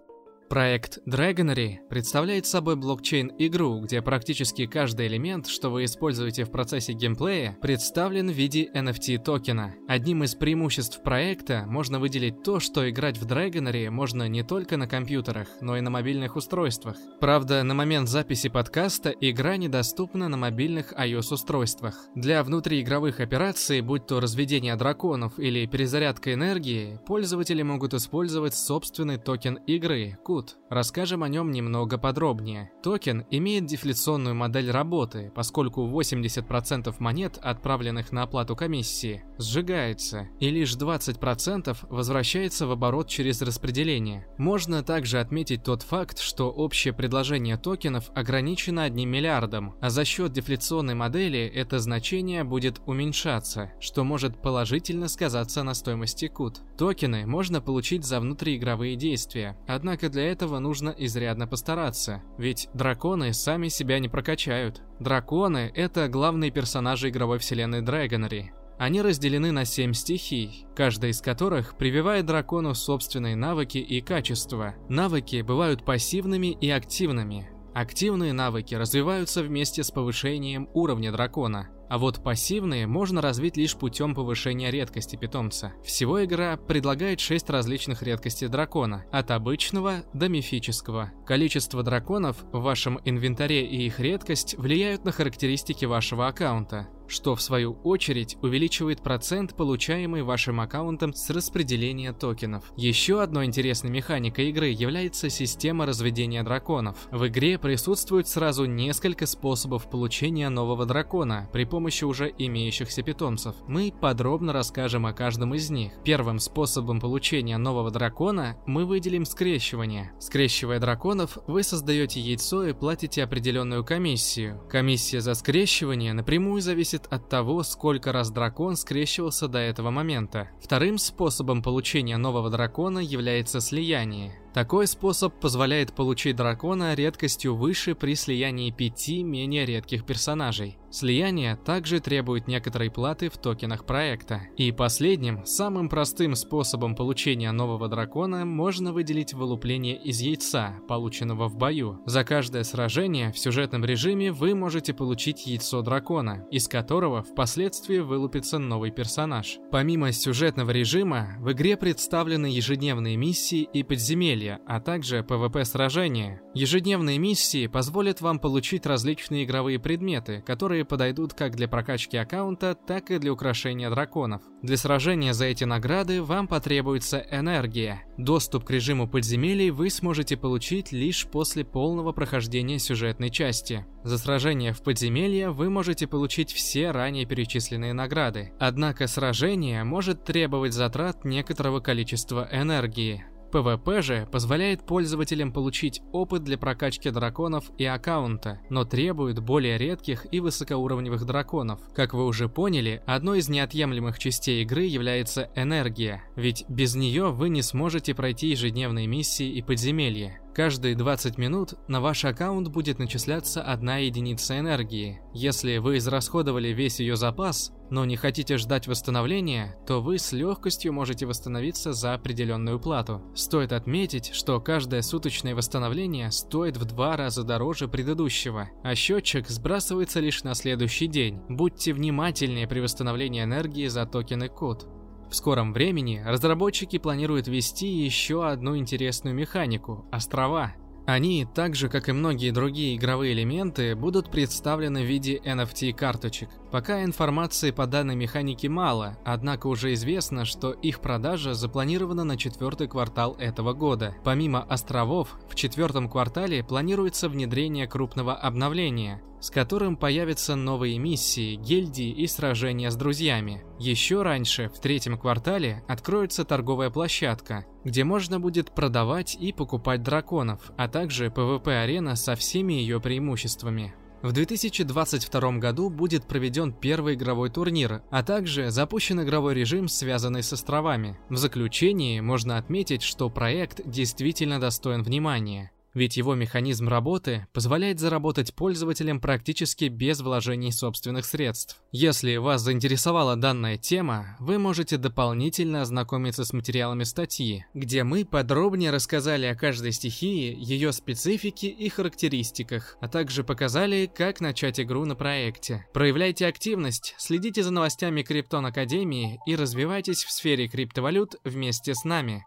Проект Dragonary представляет собой блокчейн-игру, где практически каждый элемент, что вы используете в процессе геймплея, представлен в виде NFT-токена. Одним из преимуществ проекта можно выделить то, что играть в Dragonary можно не только на компьютерах, но и на мобильных устройствах. Правда, на момент записи подкаста игра недоступна на мобильных iOS-устройствах. Для внутриигровых операций, будь то разведение драконов или перезарядка энергии, пользователи могут использовать собственный токен игры – Root. Расскажем о нем немного подробнее. Токен имеет дефляционную модель работы, поскольку 80% монет, отправленных на оплату комиссии, сжигается, и лишь 20% возвращается в оборот через распределение. Можно также отметить тот факт, что общее предложение токенов ограничено 1 миллиардом, а за счет дефляционной модели это значение будет уменьшаться, что может положительно сказаться на стоимости кут. Токены можно получить за внутриигровые действия, однако для этого нужно изрядно постараться, ведь драконы сами себя не прокачают. Драконы — это главные персонажи игровой вселенной Dragonary. Они разделены на семь стихий, каждая из которых прививает дракону собственные навыки и качества. Навыки бывают пассивными и активными. Активные навыки развиваются вместе с повышением уровня дракона, а вот пассивные можно развить лишь путем повышения редкости питомца. Всего игра предлагает 6 различных редкостей дракона, от обычного до мифического. Количество драконов в вашем инвентаре и их редкость влияют на характеристики вашего аккаунта. Что в свою очередь увеличивает процент, получаемый вашим аккаунтом с распределения токенов. Еще одной интересной механикой игры является система разведения драконов. В игре присутствует сразу несколько способов получения нового дракона при помощи уже имеющихся питомцев. Мы подробно расскажем о каждом из них. Первым способом получения нового дракона мы выделим скрещивание. Скрещивая драконов, вы создаете яйцо и платите определенную комиссию. Комиссия за скрещивание напрямую зависит от того, сколько раз дракон скрещивался до этого момента. Вторым способом получения нового дракона является слияние. Такой способ позволяет получить дракона редкостью выше при слиянии пяти менее редких персонажей. Слияние также требует некоторой платы в токенах проекта. И последним, самым простым способом получения нового дракона можно выделить вылупление из яйца, полученного в бою. За каждое сражение в сюжетном режиме вы можете получить яйцо дракона, из которого впоследствии вылупится новый персонаж. Помимо сюжетного режима, в игре представлены ежедневные миссии и подземелья, зелья, а также PvP-сражения. Ежедневные миссии позволят вам получить различные игровые предметы, которые подойдут как для прокачки аккаунта, так и для украшения драконов. Для сражения за эти награды вам потребуется энергия. Доступ к режиму подземелий вы сможете получить лишь после полного прохождения сюжетной части. За сражение в подземелье вы можете получить все ранее перечисленные награды. Однако сражение может требовать затрат некоторого количества энергии. PvP же позволяет пользователям получить опыт для прокачки драконов и аккаунта, но требует более редких и высокоуровневых драконов. Как вы уже поняли, одной из неотъемлемых частей игры является энергия, ведь без нее вы не сможете пройти ежедневные миссии и подземелья. Каждые 20 минут на ваш аккаунт будет начисляться одна единица энергии. Если вы израсходовали весь ее запас, но не хотите ждать восстановления, то вы с легкостью можете восстановиться за определенную плату. Стоит отметить, что каждое суточное восстановление стоит в два раза дороже предыдущего, а счетчик сбрасывается лишь на следующий день. Будьте внимательнее при восстановлении энергии за токены код. В скором времени разработчики планируют ввести еще одну интересную механику – острова. Они, так же как и многие другие игровые элементы, будут представлены в виде NFT-карточек. Пока информации по данной механике мало, однако уже известно, что их продажа запланирована на четвертый квартал этого года. Помимо островов, в четвертом квартале планируется внедрение крупного обновления – с которым появятся новые миссии, гильдии и сражения с друзьями. Еще раньше, в третьем квартале, откроется торговая площадка, где можно будет продавать и покупать драконов, а также PvP-арена со всеми ее преимуществами. В 2022 году будет проведен первый игровой турнир, а также запущен игровой режим, связанный с островами. В заключении можно отметить, что проект действительно достоин внимания. Ведь его механизм работы позволяет заработать пользователям практически без вложений собственных средств. Если вас заинтересовала данная тема, вы можете дополнительно ознакомиться с материалами статьи, где мы подробнее рассказали о каждой стихии, ее специфике и характеристиках, а также показали, как начать игру на проекте. Проявляйте активность, следите за новостями Криптон Академии и развивайтесь в сфере криптовалют вместе с нами.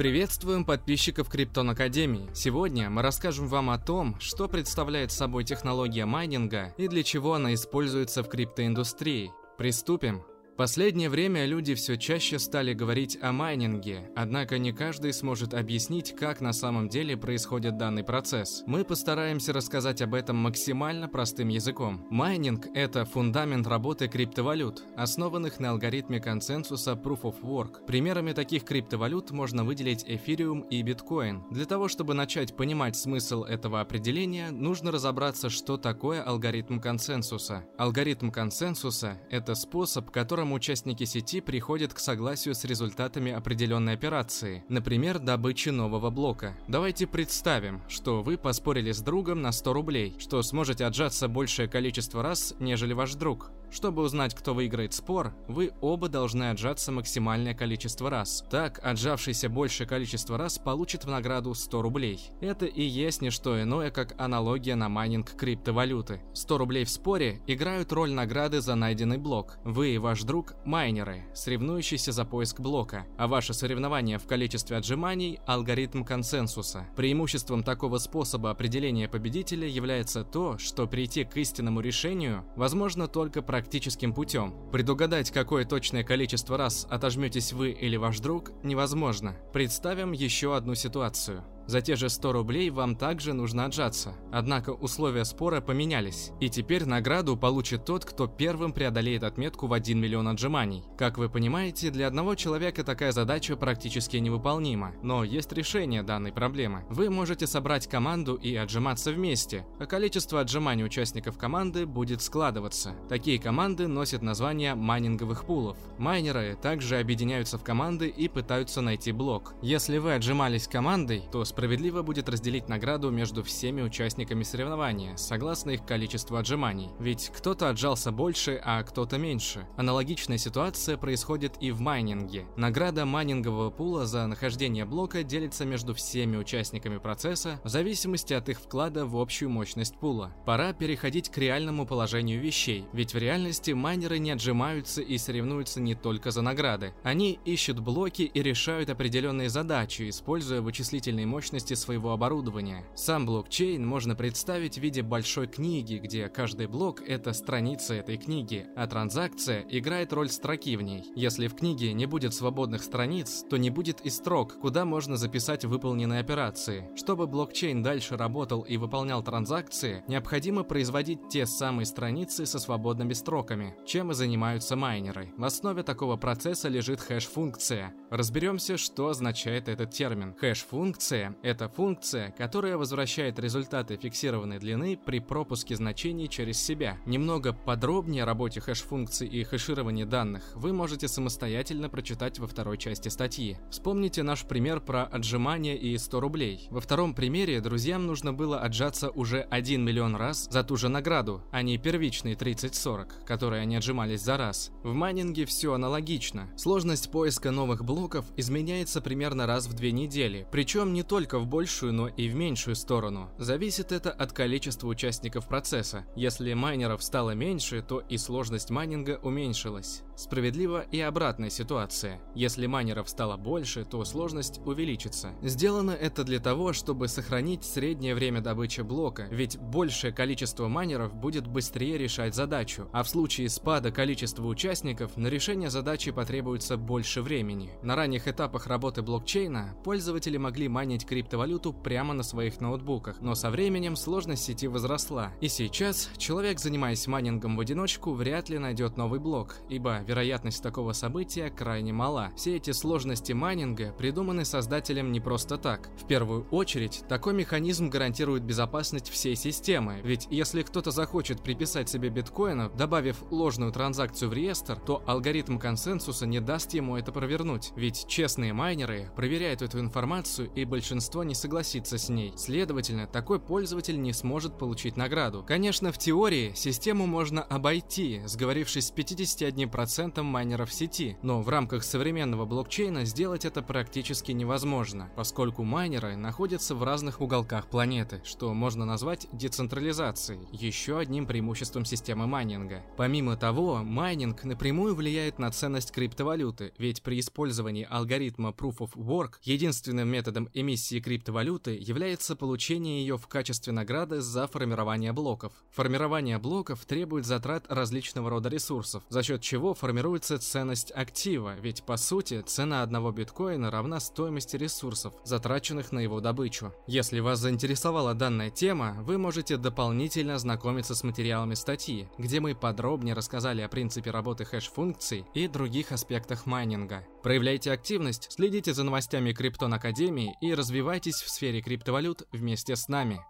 Приветствуем подписчиков Криптон Академии. Сегодня мы расскажем вам о том, что представляет собой технология майнинга и для чего она используется в криптоиндустрии. Приступим последнее время люди все чаще стали говорить о майнинге, однако не каждый сможет объяснить, как на самом деле происходит данный процесс. Мы постараемся рассказать об этом максимально простым языком. Майнинг – это фундамент работы криптовалют, основанных на алгоритме консенсуса Proof of Work. Примерами таких криптовалют можно выделить эфириум и биткоин. Для того, чтобы начать понимать смысл этого определения, нужно разобраться, что такое алгоритм консенсуса. Алгоритм консенсуса – это способ, которым котором участники сети приходят к согласию с результатами определенной операции, например, добычи нового блока. Давайте представим, что вы поспорили с другом на 100 рублей, что сможете отжаться большее количество раз, нежели ваш друг. Чтобы узнать, кто выиграет спор, вы оба должны отжаться максимальное количество раз. Так, отжавшийся большее количество раз получит в награду 100 рублей. Это и есть не что иное, как аналогия на майнинг криптовалюты. 100 рублей в споре играют роль награды за найденный блок. Вы и ваш друг – майнеры, соревнующиеся за поиск блока, а ваше соревнование в количестве отжиманий – алгоритм консенсуса. Преимуществом такого способа определения победителя является то, что прийти к истинному решению возможно только практическим путем. Предугадать, какое точное количество раз отожметесь вы или ваш друг, невозможно. Представим еще одну ситуацию. За те же 100 рублей вам также нужно отжаться. Однако условия спора поменялись, и теперь награду получит тот, кто первым преодолеет отметку в 1 миллион отжиманий. Как вы понимаете, для одного человека такая задача практически невыполнима, но есть решение данной проблемы. Вы можете собрать команду и отжиматься вместе, а количество отжиманий участников команды будет складываться. Такие команды носят название майнинговых пулов. Майнеры также объединяются в команды и пытаются найти блок. Если вы отжимались командой, то с Справедливо будет разделить награду между всеми участниками соревнования, согласно их количеству отжиманий. Ведь кто-то отжался больше, а кто-то меньше. Аналогичная ситуация происходит и в майнинге. Награда майнингового пула за нахождение блока делится между всеми участниками процесса в зависимости от их вклада в общую мощность пула. Пора переходить к реальному положению вещей, ведь в реальности майнеры не отжимаются и соревнуются не только за награды. Они ищут блоки и решают определенные задачи, используя вычислительные мощности мощности своего оборудования. Сам блокчейн можно представить в виде большой книги, где каждый блок – это страница этой книги, а транзакция играет роль строки в ней. Если в книге не будет свободных страниц, то не будет и строк, куда можно записать выполненные операции. Чтобы блокчейн дальше работал и выполнял транзакции, необходимо производить те самые страницы со свободными строками, чем и занимаются майнеры. В основе такого процесса лежит хэш-функция. Разберемся, что означает этот термин. Хэш-функция это функция, которая возвращает результаты фиксированной длины при пропуске значений через себя. Немного подробнее о работе хэш-функций и хэшировании данных вы можете самостоятельно прочитать во второй части статьи. Вспомните наш пример про отжимание и 100 рублей. Во втором примере друзьям нужно было отжаться уже 1 миллион раз за ту же награду, а не первичные 30-40, которые они отжимались за раз. В майнинге все аналогично. Сложность поиска новых блоков изменяется примерно раз в две недели, причем не только только в большую, но и в меньшую сторону. Зависит это от количества участников процесса. Если майнеров стало меньше, то и сложность майнинга уменьшилась. Справедлива и обратная ситуация. Если майнеров стало больше, то сложность увеличится. Сделано это для того, чтобы сохранить среднее время добычи блока, ведь большее количество майнеров будет быстрее решать задачу, а в случае спада количества участников на решение задачи потребуется больше времени. На ранних этапах работы блокчейна пользователи могли майнить криптовалюту прямо на своих ноутбуках, но со временем сложность сети возросла. И сейчас человек, занимаясь майнингом в одиночку, вряд ли найдет новый блок, ибо вероятность такого события крайне мала. Все эти сложности майнинга придуманы создателем не просто так. В первую очередь, такой механизм гарантирует безопасность всей системы, ведь если кто-то захочет приписать себе биткоинов, добавив ложную транзакцию в реестр, то алгоритм консенсуса не даст ему это провернуть, ведь честные майнеры проверяют эту информацию и большинство не согласится с ней. Следовательно, такой пользователь не сможет получить награду. Конечно, в теории систему можно обойти, сговорившись с 51% 1% майнеров сети, но в рамках современного блокчейна сделать это практически невозможно, поскольку майнеры находятся в разных уголках планеты, что можно назвать децентрализацией, еще одним преимуществом системы майнинга. Помимо того, майнинг напрямую влияет на ценность криптовалюты, ведь при использовании алгоритма Proof of Work единственным методом эмиссии криптовалюты является получение ее в качестве награды за формирование блоков. Формирование блоков требует затрат различного рода ресурсов, за счет чего формируется ценность актива, ведь по сути цена одного биткоина равна стоимости ресурсов, затраченных на его добычу. Если вас заинтересовала данная тема, вы можете дополнительно ознакомиться с материалами статьи, где мы подробнее рассказали о принципе работы хэш-функций и других аспектах майнинга. Проявляйте активность, следите за новостями Криптон Академии и развивайтесь в сфере криптовалют вместе с нами.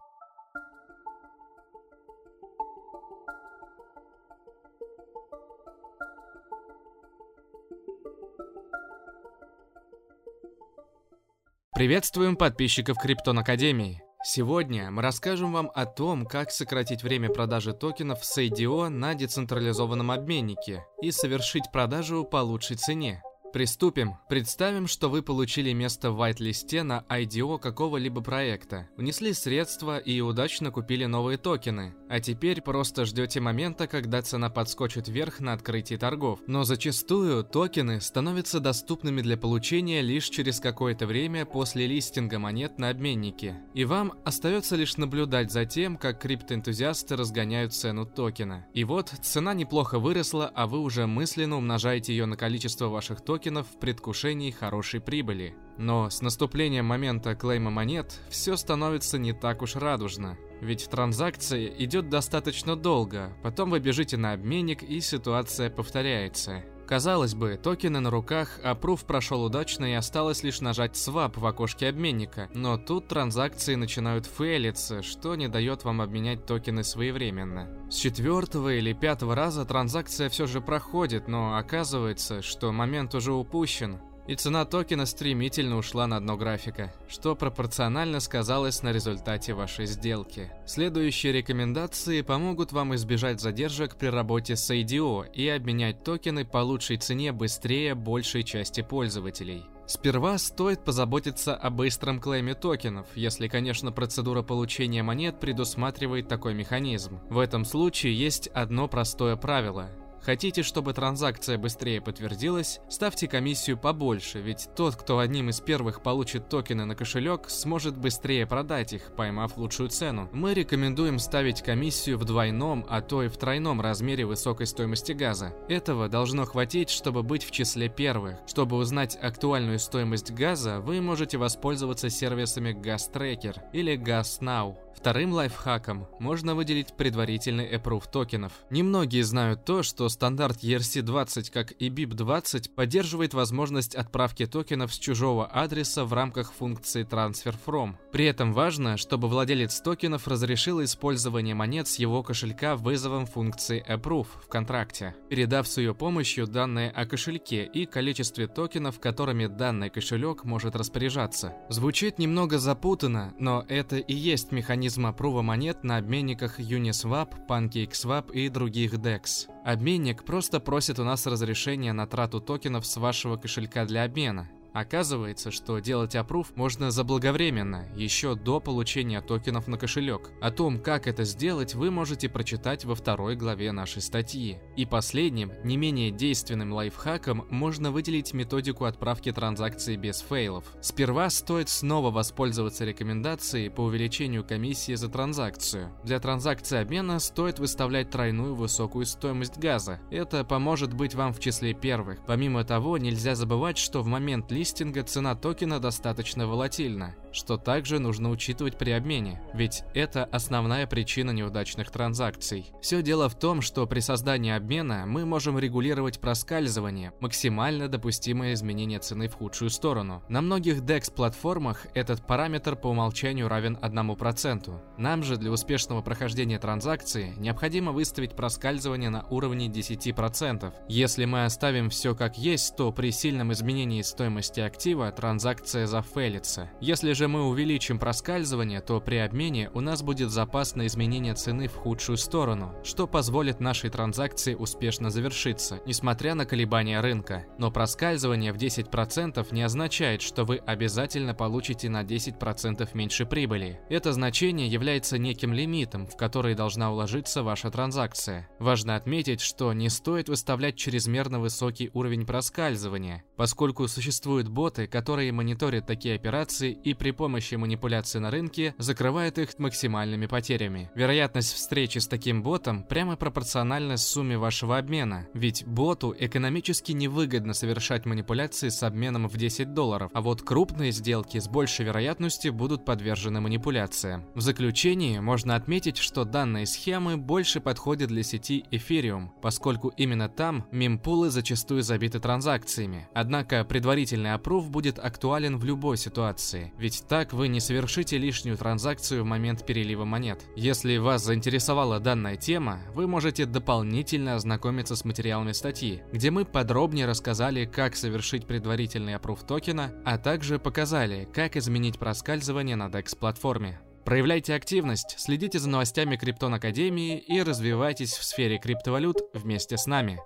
Приветствуем подписчиков Криптон Академии. Сегодня мы расскажем вам о том, как сократить время продажи токенов с IDO на децентрализованном обменнике и совершить продажу по лучшей цене. Приступим. Представим, что вы получили место в вайт-листе на IDO какого-либо проекта, внесли средства и удачно купили новые токены, а теперь просто ждете момента, когда цена подскочит вверх на открытии торгов. Но зачастую токены становятся доступными для получения лишь через какое-то время после листинга монет на обменнике. И вам остается лишь наблюдать за тем, как криптоэнтузиасты разгоняют цену токена. И вот цена неплохо выросла, а вы уже мысленно умножаете ее на количество ваших токенов токенов в предвкушении хорошей прибыли. Но с наступлением момента клейма монет все становится не так уж радужно. Ведь транзакция идет достаточно долго, потом вы бежите на обменник и ситуация повторяется. Казалось бы, токены на руках, а пруф прошел удачно и осталось лишь нажать свап в окошке обменника, но тут транзакции начинают фейлиться, что не дает вам обменять токены своевременно. С четвертого или пятого раза транзакция все же проходит, но оказывается, что момент уже упущен, и цена токена стремительно ушла на дно графика, что пропорционально сказалось на результате вашей сделки. Следующие рекомендации помогут вам избежать задержек при работе с IDO и обменять токены по лучшей цене быстрее большей части пользователей. Сперва стоит позаботиться о быстром клейме токенов, если, конечно, процедура получения монет предусматривает такой механизм. В этом случае есть одно простое правило. Хотите, чтобы транзакция быстрее подтвердилась? Ставьте комиссию побольше, ведь тот, кто одним из первых получит токены на кошелек, сможет быстрее продать их, поймав лучшую цену. Мы рекомендуем ставить комиссию в двойном, а то и в тройном размере высокой стоимости газа. Этого должно хватить, чтобы быть в числе первых. Чтобы узнать актуальную стоимость газа, вы можете воспользоваться сервисами GasTracker или GasNow. Вторым лайфхаком можно выделить предварительный approve токенов. Немногие знают то, что стандарт ERC-20, как и BIP-20, поддерживает возможность отправки токенов с чужого адреса в рамках функции Transfer From. При этом важно, чтобы владелец токенов разрешил использование монет с его кошелька вызовом функции approve в контракте, передав с ее помощью данные о кошельке и количестве токенов, которыми данный кошелек может распоряжаться. Звучит немного запутанно, но это и есть механизм опрува монет на обменниках Uniswap, PancakeSwap и других DEX. Обменник просто просит у нас разрешения на трату токенов с вашего кошелька для обмена. Оказывается, что делать опруф можно заблаговременно, еще до получения токенов на кошелек. О том, как это сделать, вы можете прочитать во второй главе нашей статьи. И последним, не менее действенным лайфхаком можно выделить методику отправки транзакций без фейлов. Сперва стоит снова воспользоваться рекомендацией по увеличению комиссии за транзакцию. Для транзакции обмена стоит выставлять тройную высокую стоимость газа. Это поможет быть вам в числе первых. Помимо того, нельзя забывать, что в момент листинга цена токена достаточно волатильна что также нужно учитывать при обмене, ведь это основная причина неудачных транзакций. Все дело в том, что при создании обмена мы можем регулировать проскальзывание, максимально допустимое изменение цены в худшую сторону. На многих DEX-платформах этот параметр по умолчанию равен 1%. Нам же для успешного прохождения транзакции необходимо выставить проскальзывание на уровне 10%. Если мы оставим все как есть, то при сильном изменении стоимости актива транзакция зафейлится. Если же же мы увеличим проскальзывание, то при обмене у нас будет запас на изменение цены в худшую сторону, что позволит нашей транзакции успешно завершиться, несмотря на колебания рынка. Но проскальзывание в 10% не означает, что вы обязательно получите на 10% меньше прибыли. Это значение является неким лимитом, в который должна уложиться ваша транзакция. Важно отметить, что не стоит выставлять чрезмерно высокий уровень проскальзывания, поскольку существуют боты, которые мониторят такие операции и при при помощи манипуляции на рынке закрывает их максимальными потерями. Вероятность встречи с таким ботом прямо пропорциональна сумме вашего обмена, ведь боту экономически невыгодно совершать манипуляции с обменом в 10 долларов, а вот крупные сделки с большей вероятностью будут подвержены манипуляциям. В заключении можно отметить, что данные схемы больше подходят для сети Ethereum, поскольку именно там мемпулы зачастую забиты транзакциями. Однако предварительный опруф будет актуален в любой ситуации, ведь ведь так вы не совершите лишнюю транзакцию в момент перелива монет. Если вас заинтересовала данная тема, вы можете дополнительно ознакомиться с материалами статьи, где мы подробнее рассказали, как совершить предварительный опруф токена, а также показали, как изменить проскальзывание на DEX-платформе. Проявляйте активность, следите за новостями Криптон Академии и развивайтесь в сфере криптовалют вместе с нами.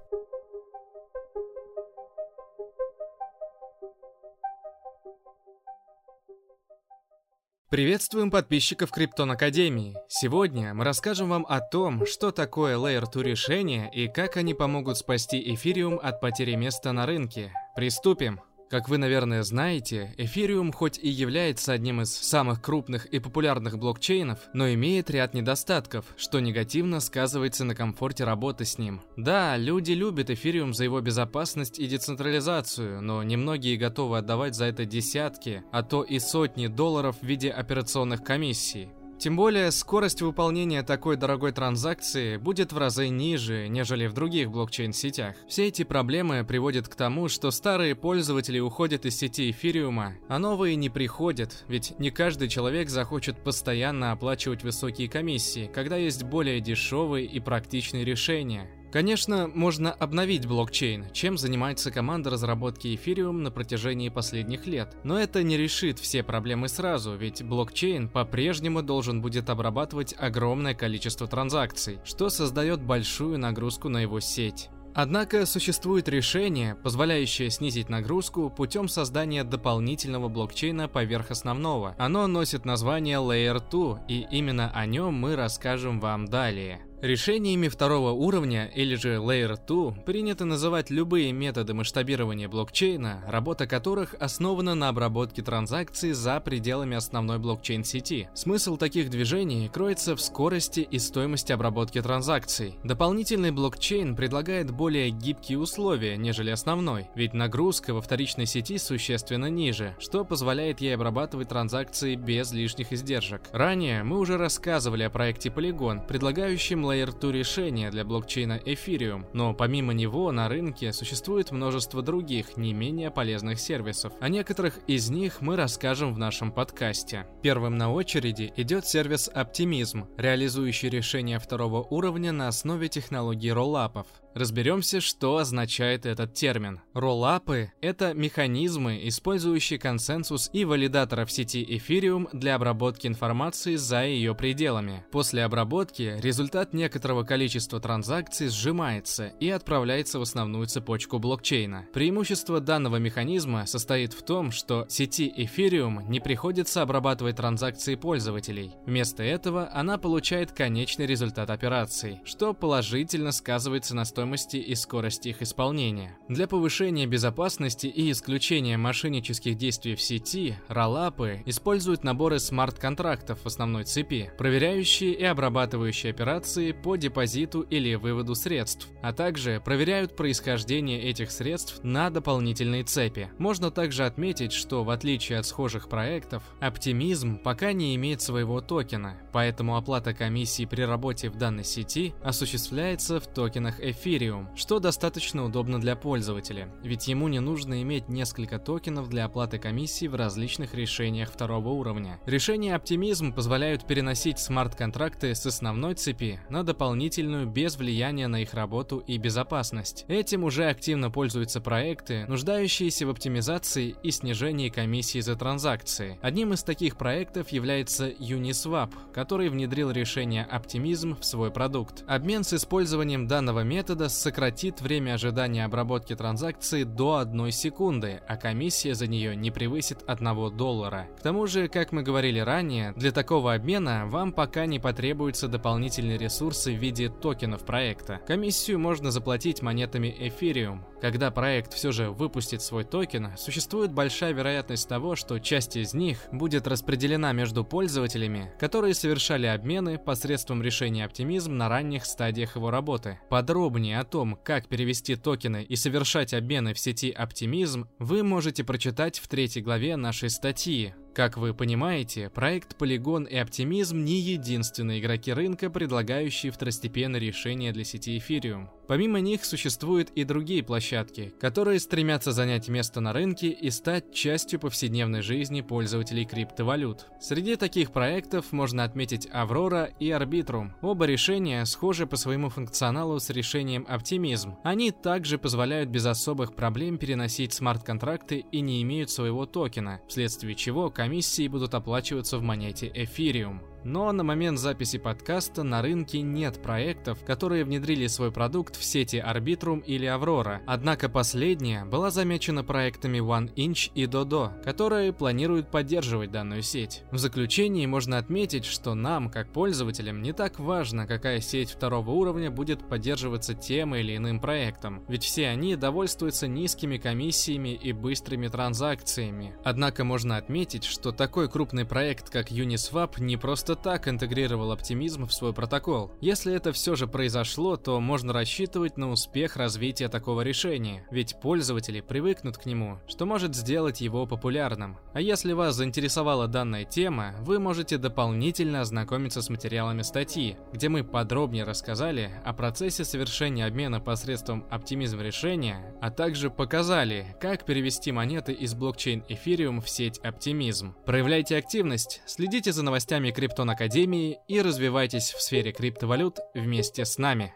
Приветствуем подписчиков Криптон Академии. Сегодня мы расскажем вам о том, что такое Layer 2 решения и как они помогут спасти эфириум от потери места на рынке. Приступим! Как вы, наверное, знаете, Эфириум хоть и является одним из самых крупных и популярных блокчейнов, но имеет ряд недостатков, что негативно сказывается на комфорте работы с ним. Да, люди любят Эфириум за его безопасность и децентрализацию, но немногие готовы отдавать за это десятки, а то и сотни долларов в виде операционных комиссий. Тем более, скорость выполнения такой дорогой транзакции будет в разы ниже, нежели в других блокчейн-сетях. Все эти проблемы приводят к тому, что старые пользователи уходят из сети эфириума, а новые не приходят, ведь не каждый человек захочет постоянно оплачивать высокие комиссии, когда есть более дешевые и практичные решения. Конечно, можно обновить блокчейн, чем занимается команда разработки Ethereum на протяжении последних лет. Но это не решит все проблемы сразу, ведь блокчейн по-прежнему должен будет обрабатывать огромное количество транзакций, что создает большую нагрузку на его сеть. Однако существует решение, позволяющее снизить нагрузку путем создания дополнительного блокчейна поверх основного. Оно носит название Layer 2, и именно о нем мы расскажем вам далее. Решениями второго уровня, или же Layer 2, принято называть любые методы масштабирования блокчейна, работа которых основана на обработке транзакций за пределами основной блокчейн-сети. Смысл таких движений кроется в скорости и стоимости обработки транзакций. Дополнительный блокчейн предлагает более гибкие условия, нежели основной, ведь нагрузка во вторичной сети существенно ниже, что позволяет ей обрабатывать транзакции без лишних издержек. Ранее мы уже рассказывали о проекте Polygon, предлагающем Layer 2 решение для блокчейна Ethereum, но помимо него на рынке существует множество других, не менее полезных сервисов. О некоторых из них мы расскажем в нашем подкасте. Первым на очереди идет сервис Optimism, реализующий решения второго уровня на основе технологии роллапов. Разберемся, что означает этот термин. Роллапы — это механизмы, использующие консенсус и валидаторов сети Ethereum для обработки информации за ее пределами. После обработки результат некоторого количества транзакций сжимается и отправляется в основную цепочку блокчейна. Преимущество данного механизма состоит в том, что сети Ethereum не приходится обрабатывать транзакции пользователей. Вместо этого она получает конечный результат операций, что положительно сказывается на стоимости стоимости и скорости их исполнения. Для повышения безопасности и исключения мошеннических действий в сети, роллапы используют наборы смарт-контрактов в основной цепи, проверяющие и обрабатывающие операции по депозиту или выводу средств, а также проверяют происхождение этих средств на дополнительные цепи. Можно также отметить, что в отличие от схожих проектов, оптимизм пока не имеет своего токена, поэтому оплата комиссии при работе в данной сети осуществляется в токенах эфира Ethereum, что достаточно удобно для пользователя, ведь ему не нужно иметь несколько токенов для оплаты комиссии в различных решениях второго уровня. Решения Optimism позволяют переносить смарт-контракты с основной цепи на дополнительную без влияния на их работу и безопасность. Этим уже активно пользуются проекты, нуждающиеся в оптимизации и снижении комиссии за транзакции. Одним из таких проектов является Uniswap, который внедрил решение Optimism в свой продукт. Обмен с использованием данного метода метода сократит время ожидания обработки транзакции до 1 секунды, а комиссия за нее не превысит 1 доллара. К тому же, как мы говорили ранее, для такого обмена вам пока не потребуются дополнительные ресурсы в виде токенов проекта. Комиссию можно заплатить монетами Ethereum. Когда проект все же выпустит свой токен, существует большая вероятность того, что часть из них будет распределена между пользователями, которые совершали обмены посредством решения оптимизм на ранних стадиях его работы. Подробнее о том, как перевести токены и совершать обмены в сети Optimism, вы можете прочитать в третьей главе нашей статьи. Как вы понимаете, проект Polygon и Optimism не единственные игроки рынка, предлагающие второстепенные решения для сети Ethereum. Помимо них существуют и другие площадки, которые стремятся занять место на рынке и стать частью повседневной жизни пользователей криптовалют. Среди таких проектов можно отметить Аврора и Arbitrum. Оба решения схожи по своему функционалу с решением Optimism. Они также позволяют без особых проблем переносить смарт-контракты и не имеют своего токена, вследствие чего комиссии будут оплачиваться в монете Ethereum. Но на момент записи подкаста на рынке нет проектов, которые внедрили свой продукт в сети Arbitrum или Aurora. Однако последняя была замечена проектами OneInch и Dodo, которые планируют поддерживать данную сеть. В заключении можно отметить, что нам, как пользователям, не так важно, какая сеть второго уровня будет поддерживаться тем или иным проектом, ведь все они довольствуются низкими комиссиями и быстрыми транзакциями. Однако можно отметить, что такой крупный проект, как Uniswap, не просто просто так интегрировал оптимизм в свой протокол. Если это все же произошло, то можно рассчитывать на успех развития такого решения, ведь пользователи привыкнут к нему, что может сделать его популярным. А если вас заинтересовала данная тема, вы можете дополнительно ознакомиться с материалами статьи, где мы подробнее рассказали о процессе совершения обмена посредством оптимизм решения, а также показали, как перевести монеты из блокчейн Ethereum в сеть оптимизм. Проявляйте активность, следите за новостями крипто Python Академии и развивайтесь в сфере криптовалют вместе с нами.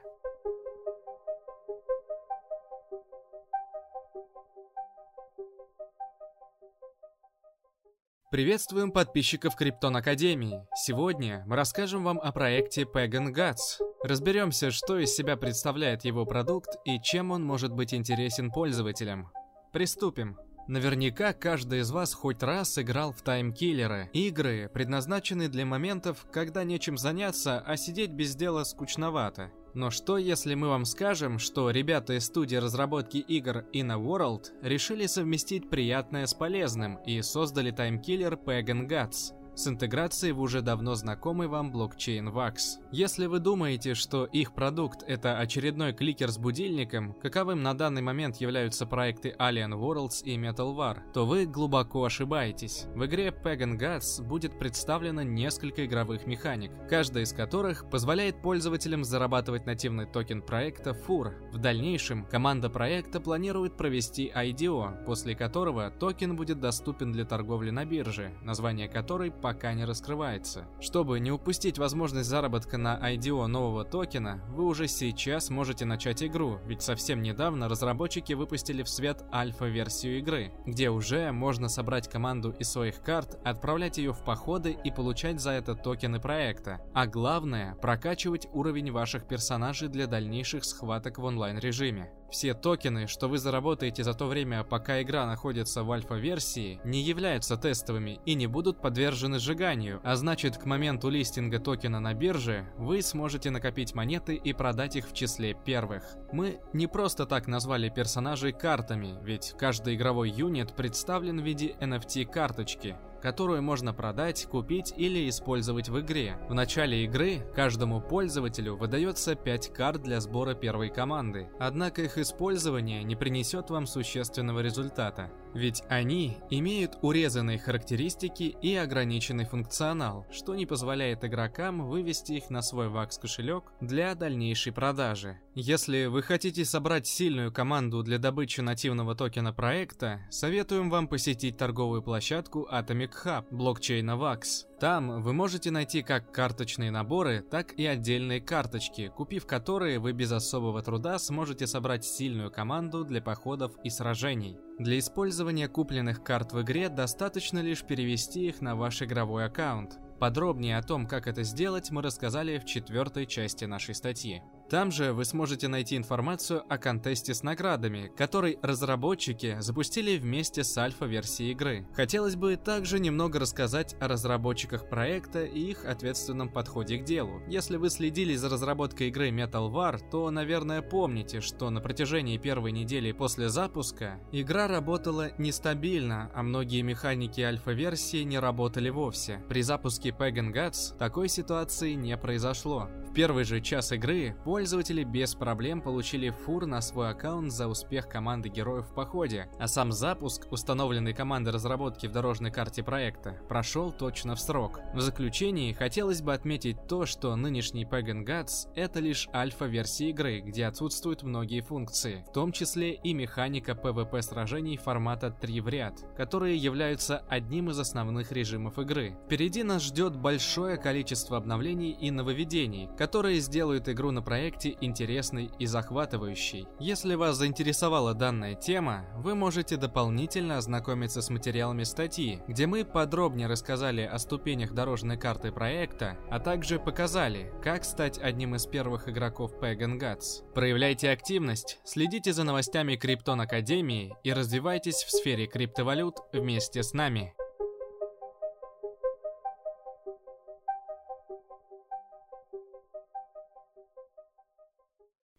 Приветствуем подписчиков Криптон Академии. Сегодня мы расскажем вам о проекте Pagan Guts. Разберемся, что из себя представляет его продукт и чем он может быть интересен пользователям. Приступим. Наверняка каждый из вас хоть раз играл в таймкиллеры. Игры предназначены для моментов, когда нечем заняться, а сидеть без дела скучновато. Но что если мы вам скажем, что ребята из студии разработки игр Inna World решили совместить приятное с полезным и создали таймкиллер Pagan Guts? С интеграцией в уже давно знакомый вам блокчейн VAX. Если вы думаете, что их продукт это очередной кликер с будильником, каковым на данный момент являются проекты Alien Worlds и Metal War, то вы глубоко ошибаетесь. В игре Pagan Gods будет представлено несколько игровых механик, каждая из которых позволяет пользователям зарабатывать нативный токен проекта FUR. В дальнейшем команда проекта планирует провести IDO, после которого токен будет доступен для торговли на бирже, название которой пока не раскрывается. Чтобы не упустить возможность заработка на IDO нового токена, вы уже сейчас можете начать игру, ведь совсем недавно разработчики выпустили в свет альфа-версию игры, где уже можно собрать команду из своих карт, отправлять ее в походы и получать за это токены проекта. А главное, прокачивать уровень ваших персонажей для дальнейших схваток в онлайн-режиме. Все токены, что вы заработаете за то время, пока игра находится в альфа-версии, не являются тестовыми и не будут подвержены сжиганию, а значит к моменту листинга токена на бирже вы сможете накопить монеты и продать их в числе первых. Мы не просто так назвали персонажей картами, ведь каждый игровой юнит представлен в виде NFT-карточки, которую можно продать, купить или использовать в игре. В начале игры каждому пользователю выдается 5 карт для сбора первой команды, однако их использование не принесет вам существенного результата, ведь они имеют урезанные характеристики и ограниченный функционал, что не позволяет игрокам вывести их на свой VAX кошелек для дальнейшей продажи. Если вы хотите собрать сильную команду для добычи нативного токена проекта, советуем вам посетить торговую площадку Atomic Hub блокчейна VAX. Там вы можете найти как карточные наборы, так и отдельные карточки, купив которые вы без особого труда сможете собрать сильную команду для походов и сражений. Для использования купленных карт в игре достаточно лишь перевести их на ваш игровой аккаунт. Подробнее о том, как это сделать, мы рассказали в четвертой части нашей статьи. Там же вы сможете найти информацию о контесте с наградами, который разработчики запустили вместе с альфа-версией игры. Хотелось бы также немного рассказать о разработчиках проекта и их ответственном подходе к делу. Если вы следили за разработкой игры Metal War, то, наверное, помните, что на протяжении первой недели после запуска игра работала нестабильно, а многие механики альфа-версии не работали вовсе. При запуске Pagan Guts такой ситуации не произошло. В первый же час игры пользователи без проблем получили фур на свой аккаунт за успех команды героев в походе, а сам запуск, установленный командой разработки в дорожной карте проекта, прошел точно в срок. В заключении хотелось бы отметить то, что нынешний Pagan Gods это лишь альфа-версия игры, где отсутствуют многие функции, в том числе и механика PvP сражений формата 3 в ряд, которые являются одним из основных режимов игры. Впереди нас ждет большое количество обновлений и нововведений, которые сделают игру на проекте интересной и захватывающей. Если вас заинтересовала данная тема, вы можете дополнительно ознакомиться с материалами статьи, где мы подробнее рассказали о ступенях дорожной карты проекта, а также показали, как стать одним из первых игроков Pagan Gods. Проявляйте активность, следите за новостями Криптон Академии и развивайтесь в сфере криптовалют вместе с нами.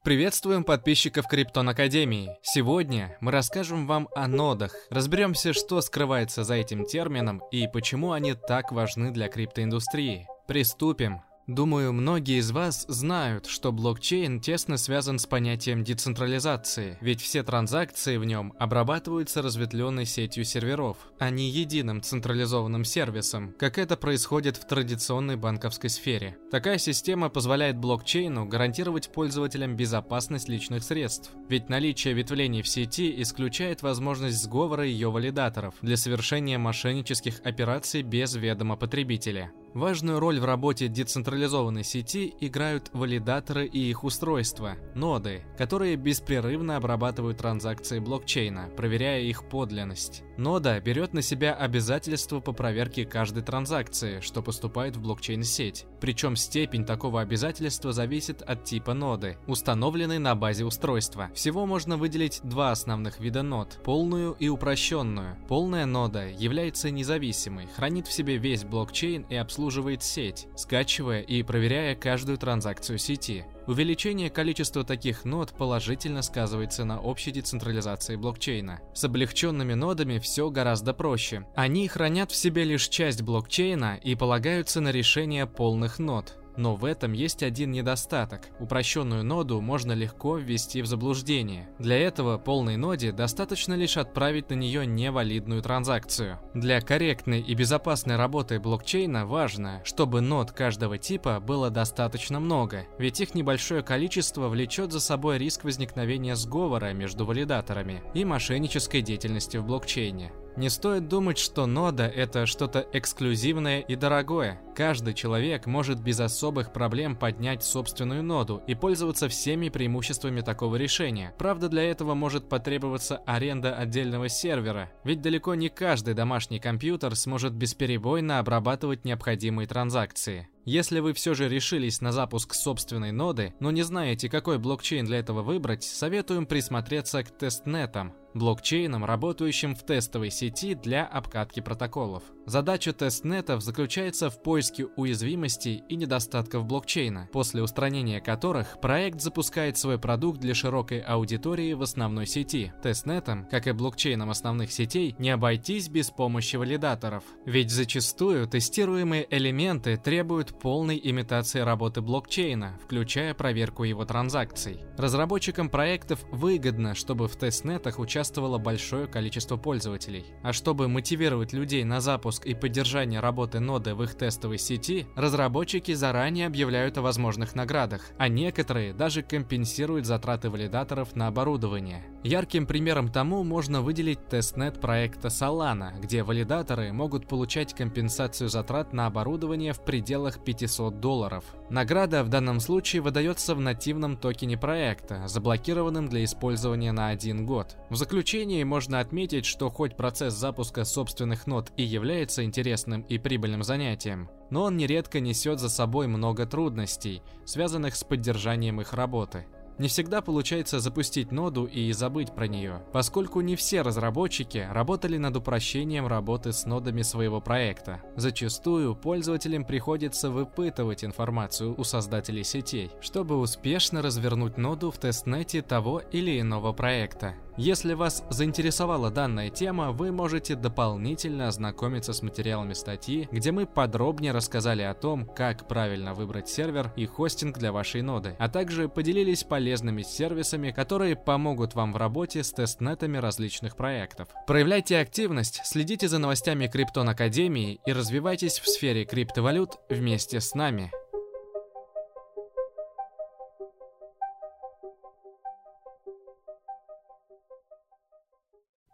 Приветствуем подписчиков Криптон Академии. Сегодня мы расскажем вам о нодах, разберемся, что скрывается за этим термином и почему они так важны для криптоиндустрии. Приступим. Думаю, многие из вас знают, что блокчейн тесно связан с понятием децентрализации, ведь все транзакции в нем обрабатываются разветвленной сетью серверов, а не единым централизованным сервисом, как это происходит в традиционной банковской сфере. Такая система позволяет блокчейну гарантировать пользователям безопасность личных средств, ведь наличие ветвлений в сети исключает возможность сговора ее валидаторов для совершения мошеннических операций без ведома потребителя. Важную роль в работе децентрализованной сети играют валидаторы и их устройства, ноды, которые беспрерывно обрабатывают транзакции блокчейна, проверяя их подлинность. Нода берет на себя обязательство по проверке каждой транзакции, что поступает в блокчейн-сеть. Причем степень такого обязательства зависит от типа ноды, установленной на базе устройства. Всего можно выделить два основных вида нод – полную и упрощенную. Полная нода является независимой, хранит в себе весь блокчейн и обслуживает сеть, скачивая и проверяя каждую транзакцию сети. Увеличение количества таких нод положительно сказывается на общей децентрализации блокчейна. С облегченными нодами все гораздо проще. Они хранят в себе лишь часть блокчейна и полагаются на решение полных нод. Но в этом есть один недостаток. Упрощенную ноду можно легко ввести в заблуждение. Для этого полной ноде достаточно лишь отправить на нее невалидную транзакцию. Для корректной и безопасной работы блокчейна важно, чтобы нод каждого типа было достаточно много, ведь их небольшое количество влечет за собой риск возникновения сговора между валидаторами и мошеннической деятельности в блокчейне. Не стоит думать, что нода – это что-то эксклюзивное и дорогое. Каждый человек может без особых проблем поднять собственную ноду и пользоваться всеми преимуществами такого решения. Правда, для этого может потребоваться аренда отдельного сервера, ведь далеко не каждый домашний компьютер сможет бесперебойно обрабатывать необходимые транзакции. Если вы все же решились на запуск собственной ноды, но не знаете, какой блокчейн для этого выбрать, советуем присмотреться к тестнетам, блокчейнам, работающим в тестовой сети для обкатки протоколов. Задача тестнетов заключается в поиске уязвимостей и недостатков блокчейна, после устранения которых проект запускает свой продукт для широкой аудитории в основной сети. Тестнетам, как и блокчейнам основных сетей, не обойтись без помощи валидаторов, ведь зачастую тестируемые элементы требуют полной имитации работы блокчейна, включая проверку его транзакций. Разработчикам проектов выгодно, чтобы в тестнетах участвовало большое количество пользователей. А чтобы мотивировать людей на запуск и поддержание работы ноды в их тестовой сети, разработчики заранее объявляют о возможных наградах, а некоторые даже компенсируют затраты валидаторов на оборудование. Ярким примером тому можно выделить тестнет проекта Solana, где валидаторы могут получать компенсацию затрат на оборудование в пределах 500 долларов. Награда в данном случае выдается в нативном токене проекта, заблокированном для использования на один год. В заключении можно отметить, что хоть процесс запуска собственных нод и является интересным и прибыльным занятием, но он нередко несет за собой много трудностей, связанных с поддержанием их работы. Не всегда получается запустить ноду и забыть про нее, поскольку не все разработчики работали над упрощением работы с нодами своего проекта. Зачастую пользователям приходится выпытывать информацию у создателей сетей, чтобы успешно развернуть ноду в тестнете того или иного проекта. Если вас заинтересовала данная тема, вы можете дополнительно ознакомиться с материалами статьи, где мы подробнее рассказали о том, как правильно выбрать сервер и хостинг для вашей ноды, а также поделились полезными сервисами, которые помогут вам в работе с тестнетами различных проектов. Проявляйте активность, следите за новостями Криптон Академии и развивайтесь в сфере криптовалют вместе с нами.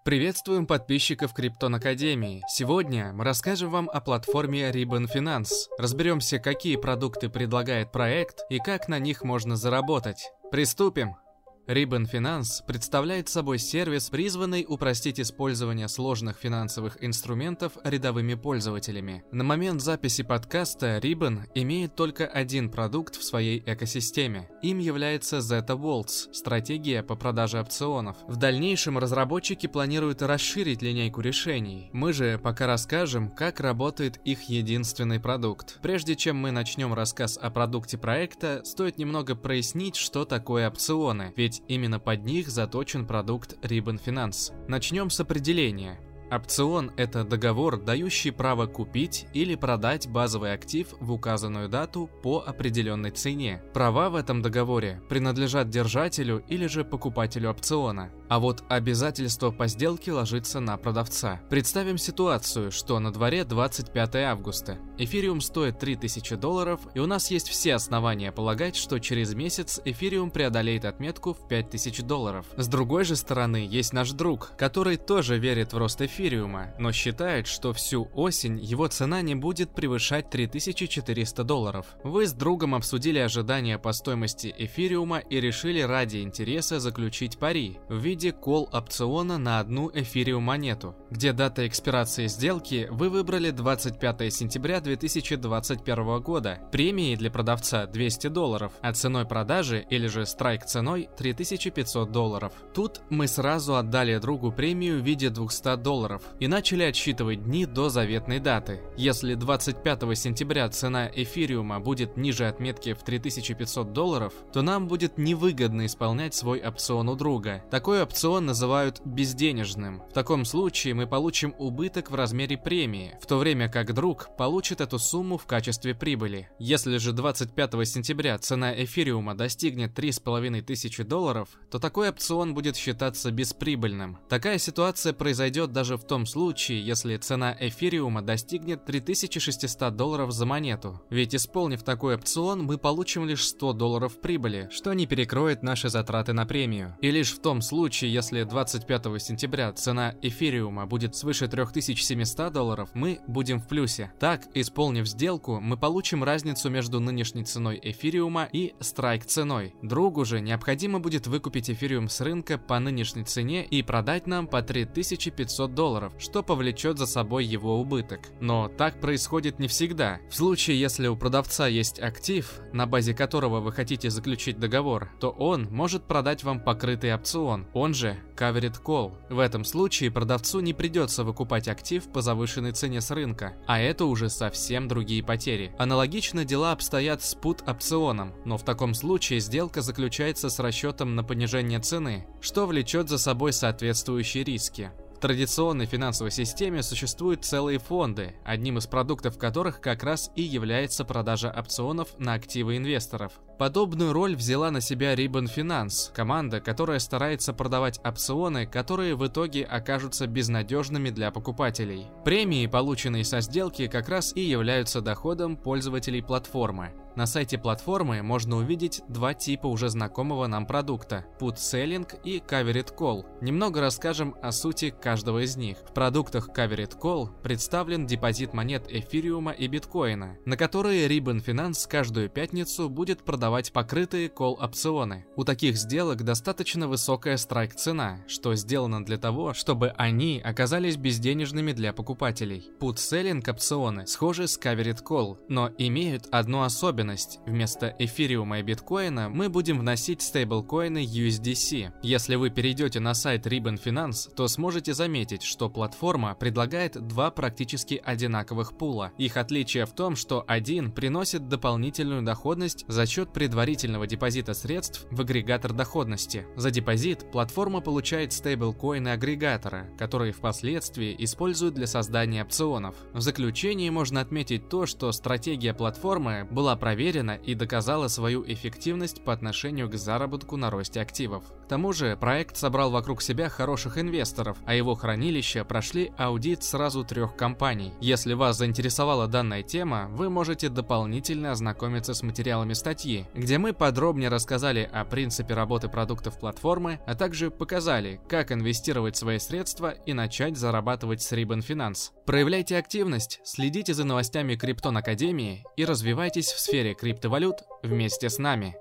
Приветствуем подписчиков Криптон Академии. Сегодня мы расскажем вам о платформе Ribbon Finance. Разберемся, какие продукты предлагает проект и как на них можно заработать. Приступим! Ribbon Finance представляет собой сервис, призванный упростить использование сложных финансовых инструментов рядовыми пользователями. На момент записи подкаста Ribbon имеет только один продукт в своей экосистеме. Им является Zeta Vaults – стратегия по продаже опционов. В дальнейшем разработчики планируют расширить линейку решений. Мы же пока расскажем, как работает их единственный продукт. Прежде чем мы начнем рассказ о продукте проекта, стоит немного прояснить, что такое опционы, ведь ведь именно под них заточен продукт Ribbon Finance. Начнем с определения. Опцион – это договор, дающий право купить или продать базовый актив в указанную дату по определенной цене. Права в этом договоре принадлежат держателю или же покупателю опциона а вот обязательство по сделке ложится на продавца. Представим ситуацию, что на дворе 25 августа. Эфириум стоит 3000 долларов, и у нас есть все основания полагать, что через месяц эфириум преодолеет отметку в 5000 долларов. С другой же стороны, есть наш друг, который тоже верит в рост эфириума, но считает, что всю осень его цена не будет превышать 3400 долларов. Вы с другом обсудили ожидания по стоимости эфириума и решили ради интереса заключить пари в виде виде кол-опциона на одну эфириум монету, где дата экспирации сделки вы выбрали 25 сентября 2021 года. Премии для продавца 200 долларов, а ценой продажи или же страйк ценой 3500 долларов. Тут мы сразу отдали другу премию в виде 200 долларов и начали отсчитывать дни до заветной даты. Если 25 сентября цена эфириума будет ниже отметки в 3500 долларов, то нам будет невыгодно исполнять свой опцион у друга. Такой опцион называют безденежным. В таком случае мы получим убыток в размере премии, в то время как друг получит эту сумму в качестве прибыли. Если же 25 сентября цена эфириума достигнет 3500 долларов, то такой опцион будет считаться бесприбыльным. Такая ситуация произойдет даже в том случае, если цена эфириума достигнет 3600 долларов за монету. Ведь исполнив такой опцион, мы получим лишь 100 долларов прибыли, что не перекроет наши затраты на премию. И лишь в том случае, случае, если 25 сентября цена эфириума будет свыше 3700 долларов, мы будем в плюсе. Так, исполнив сделку, мы получим разницу между нынешней ценой эфириума и страйк ценой. Другу же необходимо будет выкупить эфириум с рынка по нынешней цене и продать нам по 3500 долларов, что повлечет за собой его убыток. Но так происходит не всегда. В случае, если у продавца есть актив, на базе которого вы хотите заключить договор, то он может продать вам покрытый опцион. Он он же Covered Call. В этом случае продавцу не придется выкупать актив по завышенной цене с рынка, а это уже совсем другие потери. Аналогично дела обстоят с put-опционом, но в таком случае сделка заключается с расчетом на понижение цены, что влечет за собой соответствующие риски. Традиционной финансовой системе существуют целые фонды, одним из продуктов которых как раз и является продажа опционов на активы инвесторов. Подобную роль взяла на себя Ribbon Finance, команда, которая старается продавать опционы, которые в итоге окажутся безнадежными для покупателей. Премии, полученные со сделки, как раз и являются доходом пользователей платформы. На сайте платформы можно увидеть два типа уже знакомого нам продукта – Put Selling и Covered Call. Немного расскажем о сути каждого из них. В продуктах Covered Call представлен депозит монет эфириума и биткоина, на которые Ribbon Finance каждую пятницу будет продавать покрытые кол-опционы. У таких сделок достаточно высокая страйк-цена, что сделано для того, чтобы они оказались безденежными для покупателей. Put-selling опционы схожи с covered call, но имеют одну особенность особенность. Вместо эфириума и биткоина мы будем вносить стейблкоины USDC. Если вы перейдете на сайт Ribbon Finance, то сможете заметить, что платформа предлагает два практически одинаковых пула. Их отличие в том, что один приносит дополнительную доходность за счет предварительного депозита средств в агрегатор доходности. За депозит платформа получает стейблкоины агрегатора, которые впоследствии используют для создания опционов. В заключении можно отметить то, что стратегия платформы была проверена и доказала свою эффективность по отношению к заработку на росте активов. К тому же, проект собрал вокруг себя хороших инвесторов, а его хранилища прошли аудит сразу трех компаний. Если вас заинтересовала данная тема, вы можете дополнительно ознакомиться с материалами статьи, где мы подробнее рассказали о принципе работы продуктов платформы, а также показали, как инвестировать свои средства и начать зарабатывать с Ribbon Finance. Проявляйте активность, следите за новостями Криптон Академии и развивайтесь в сфере криптовалют вместе с нами.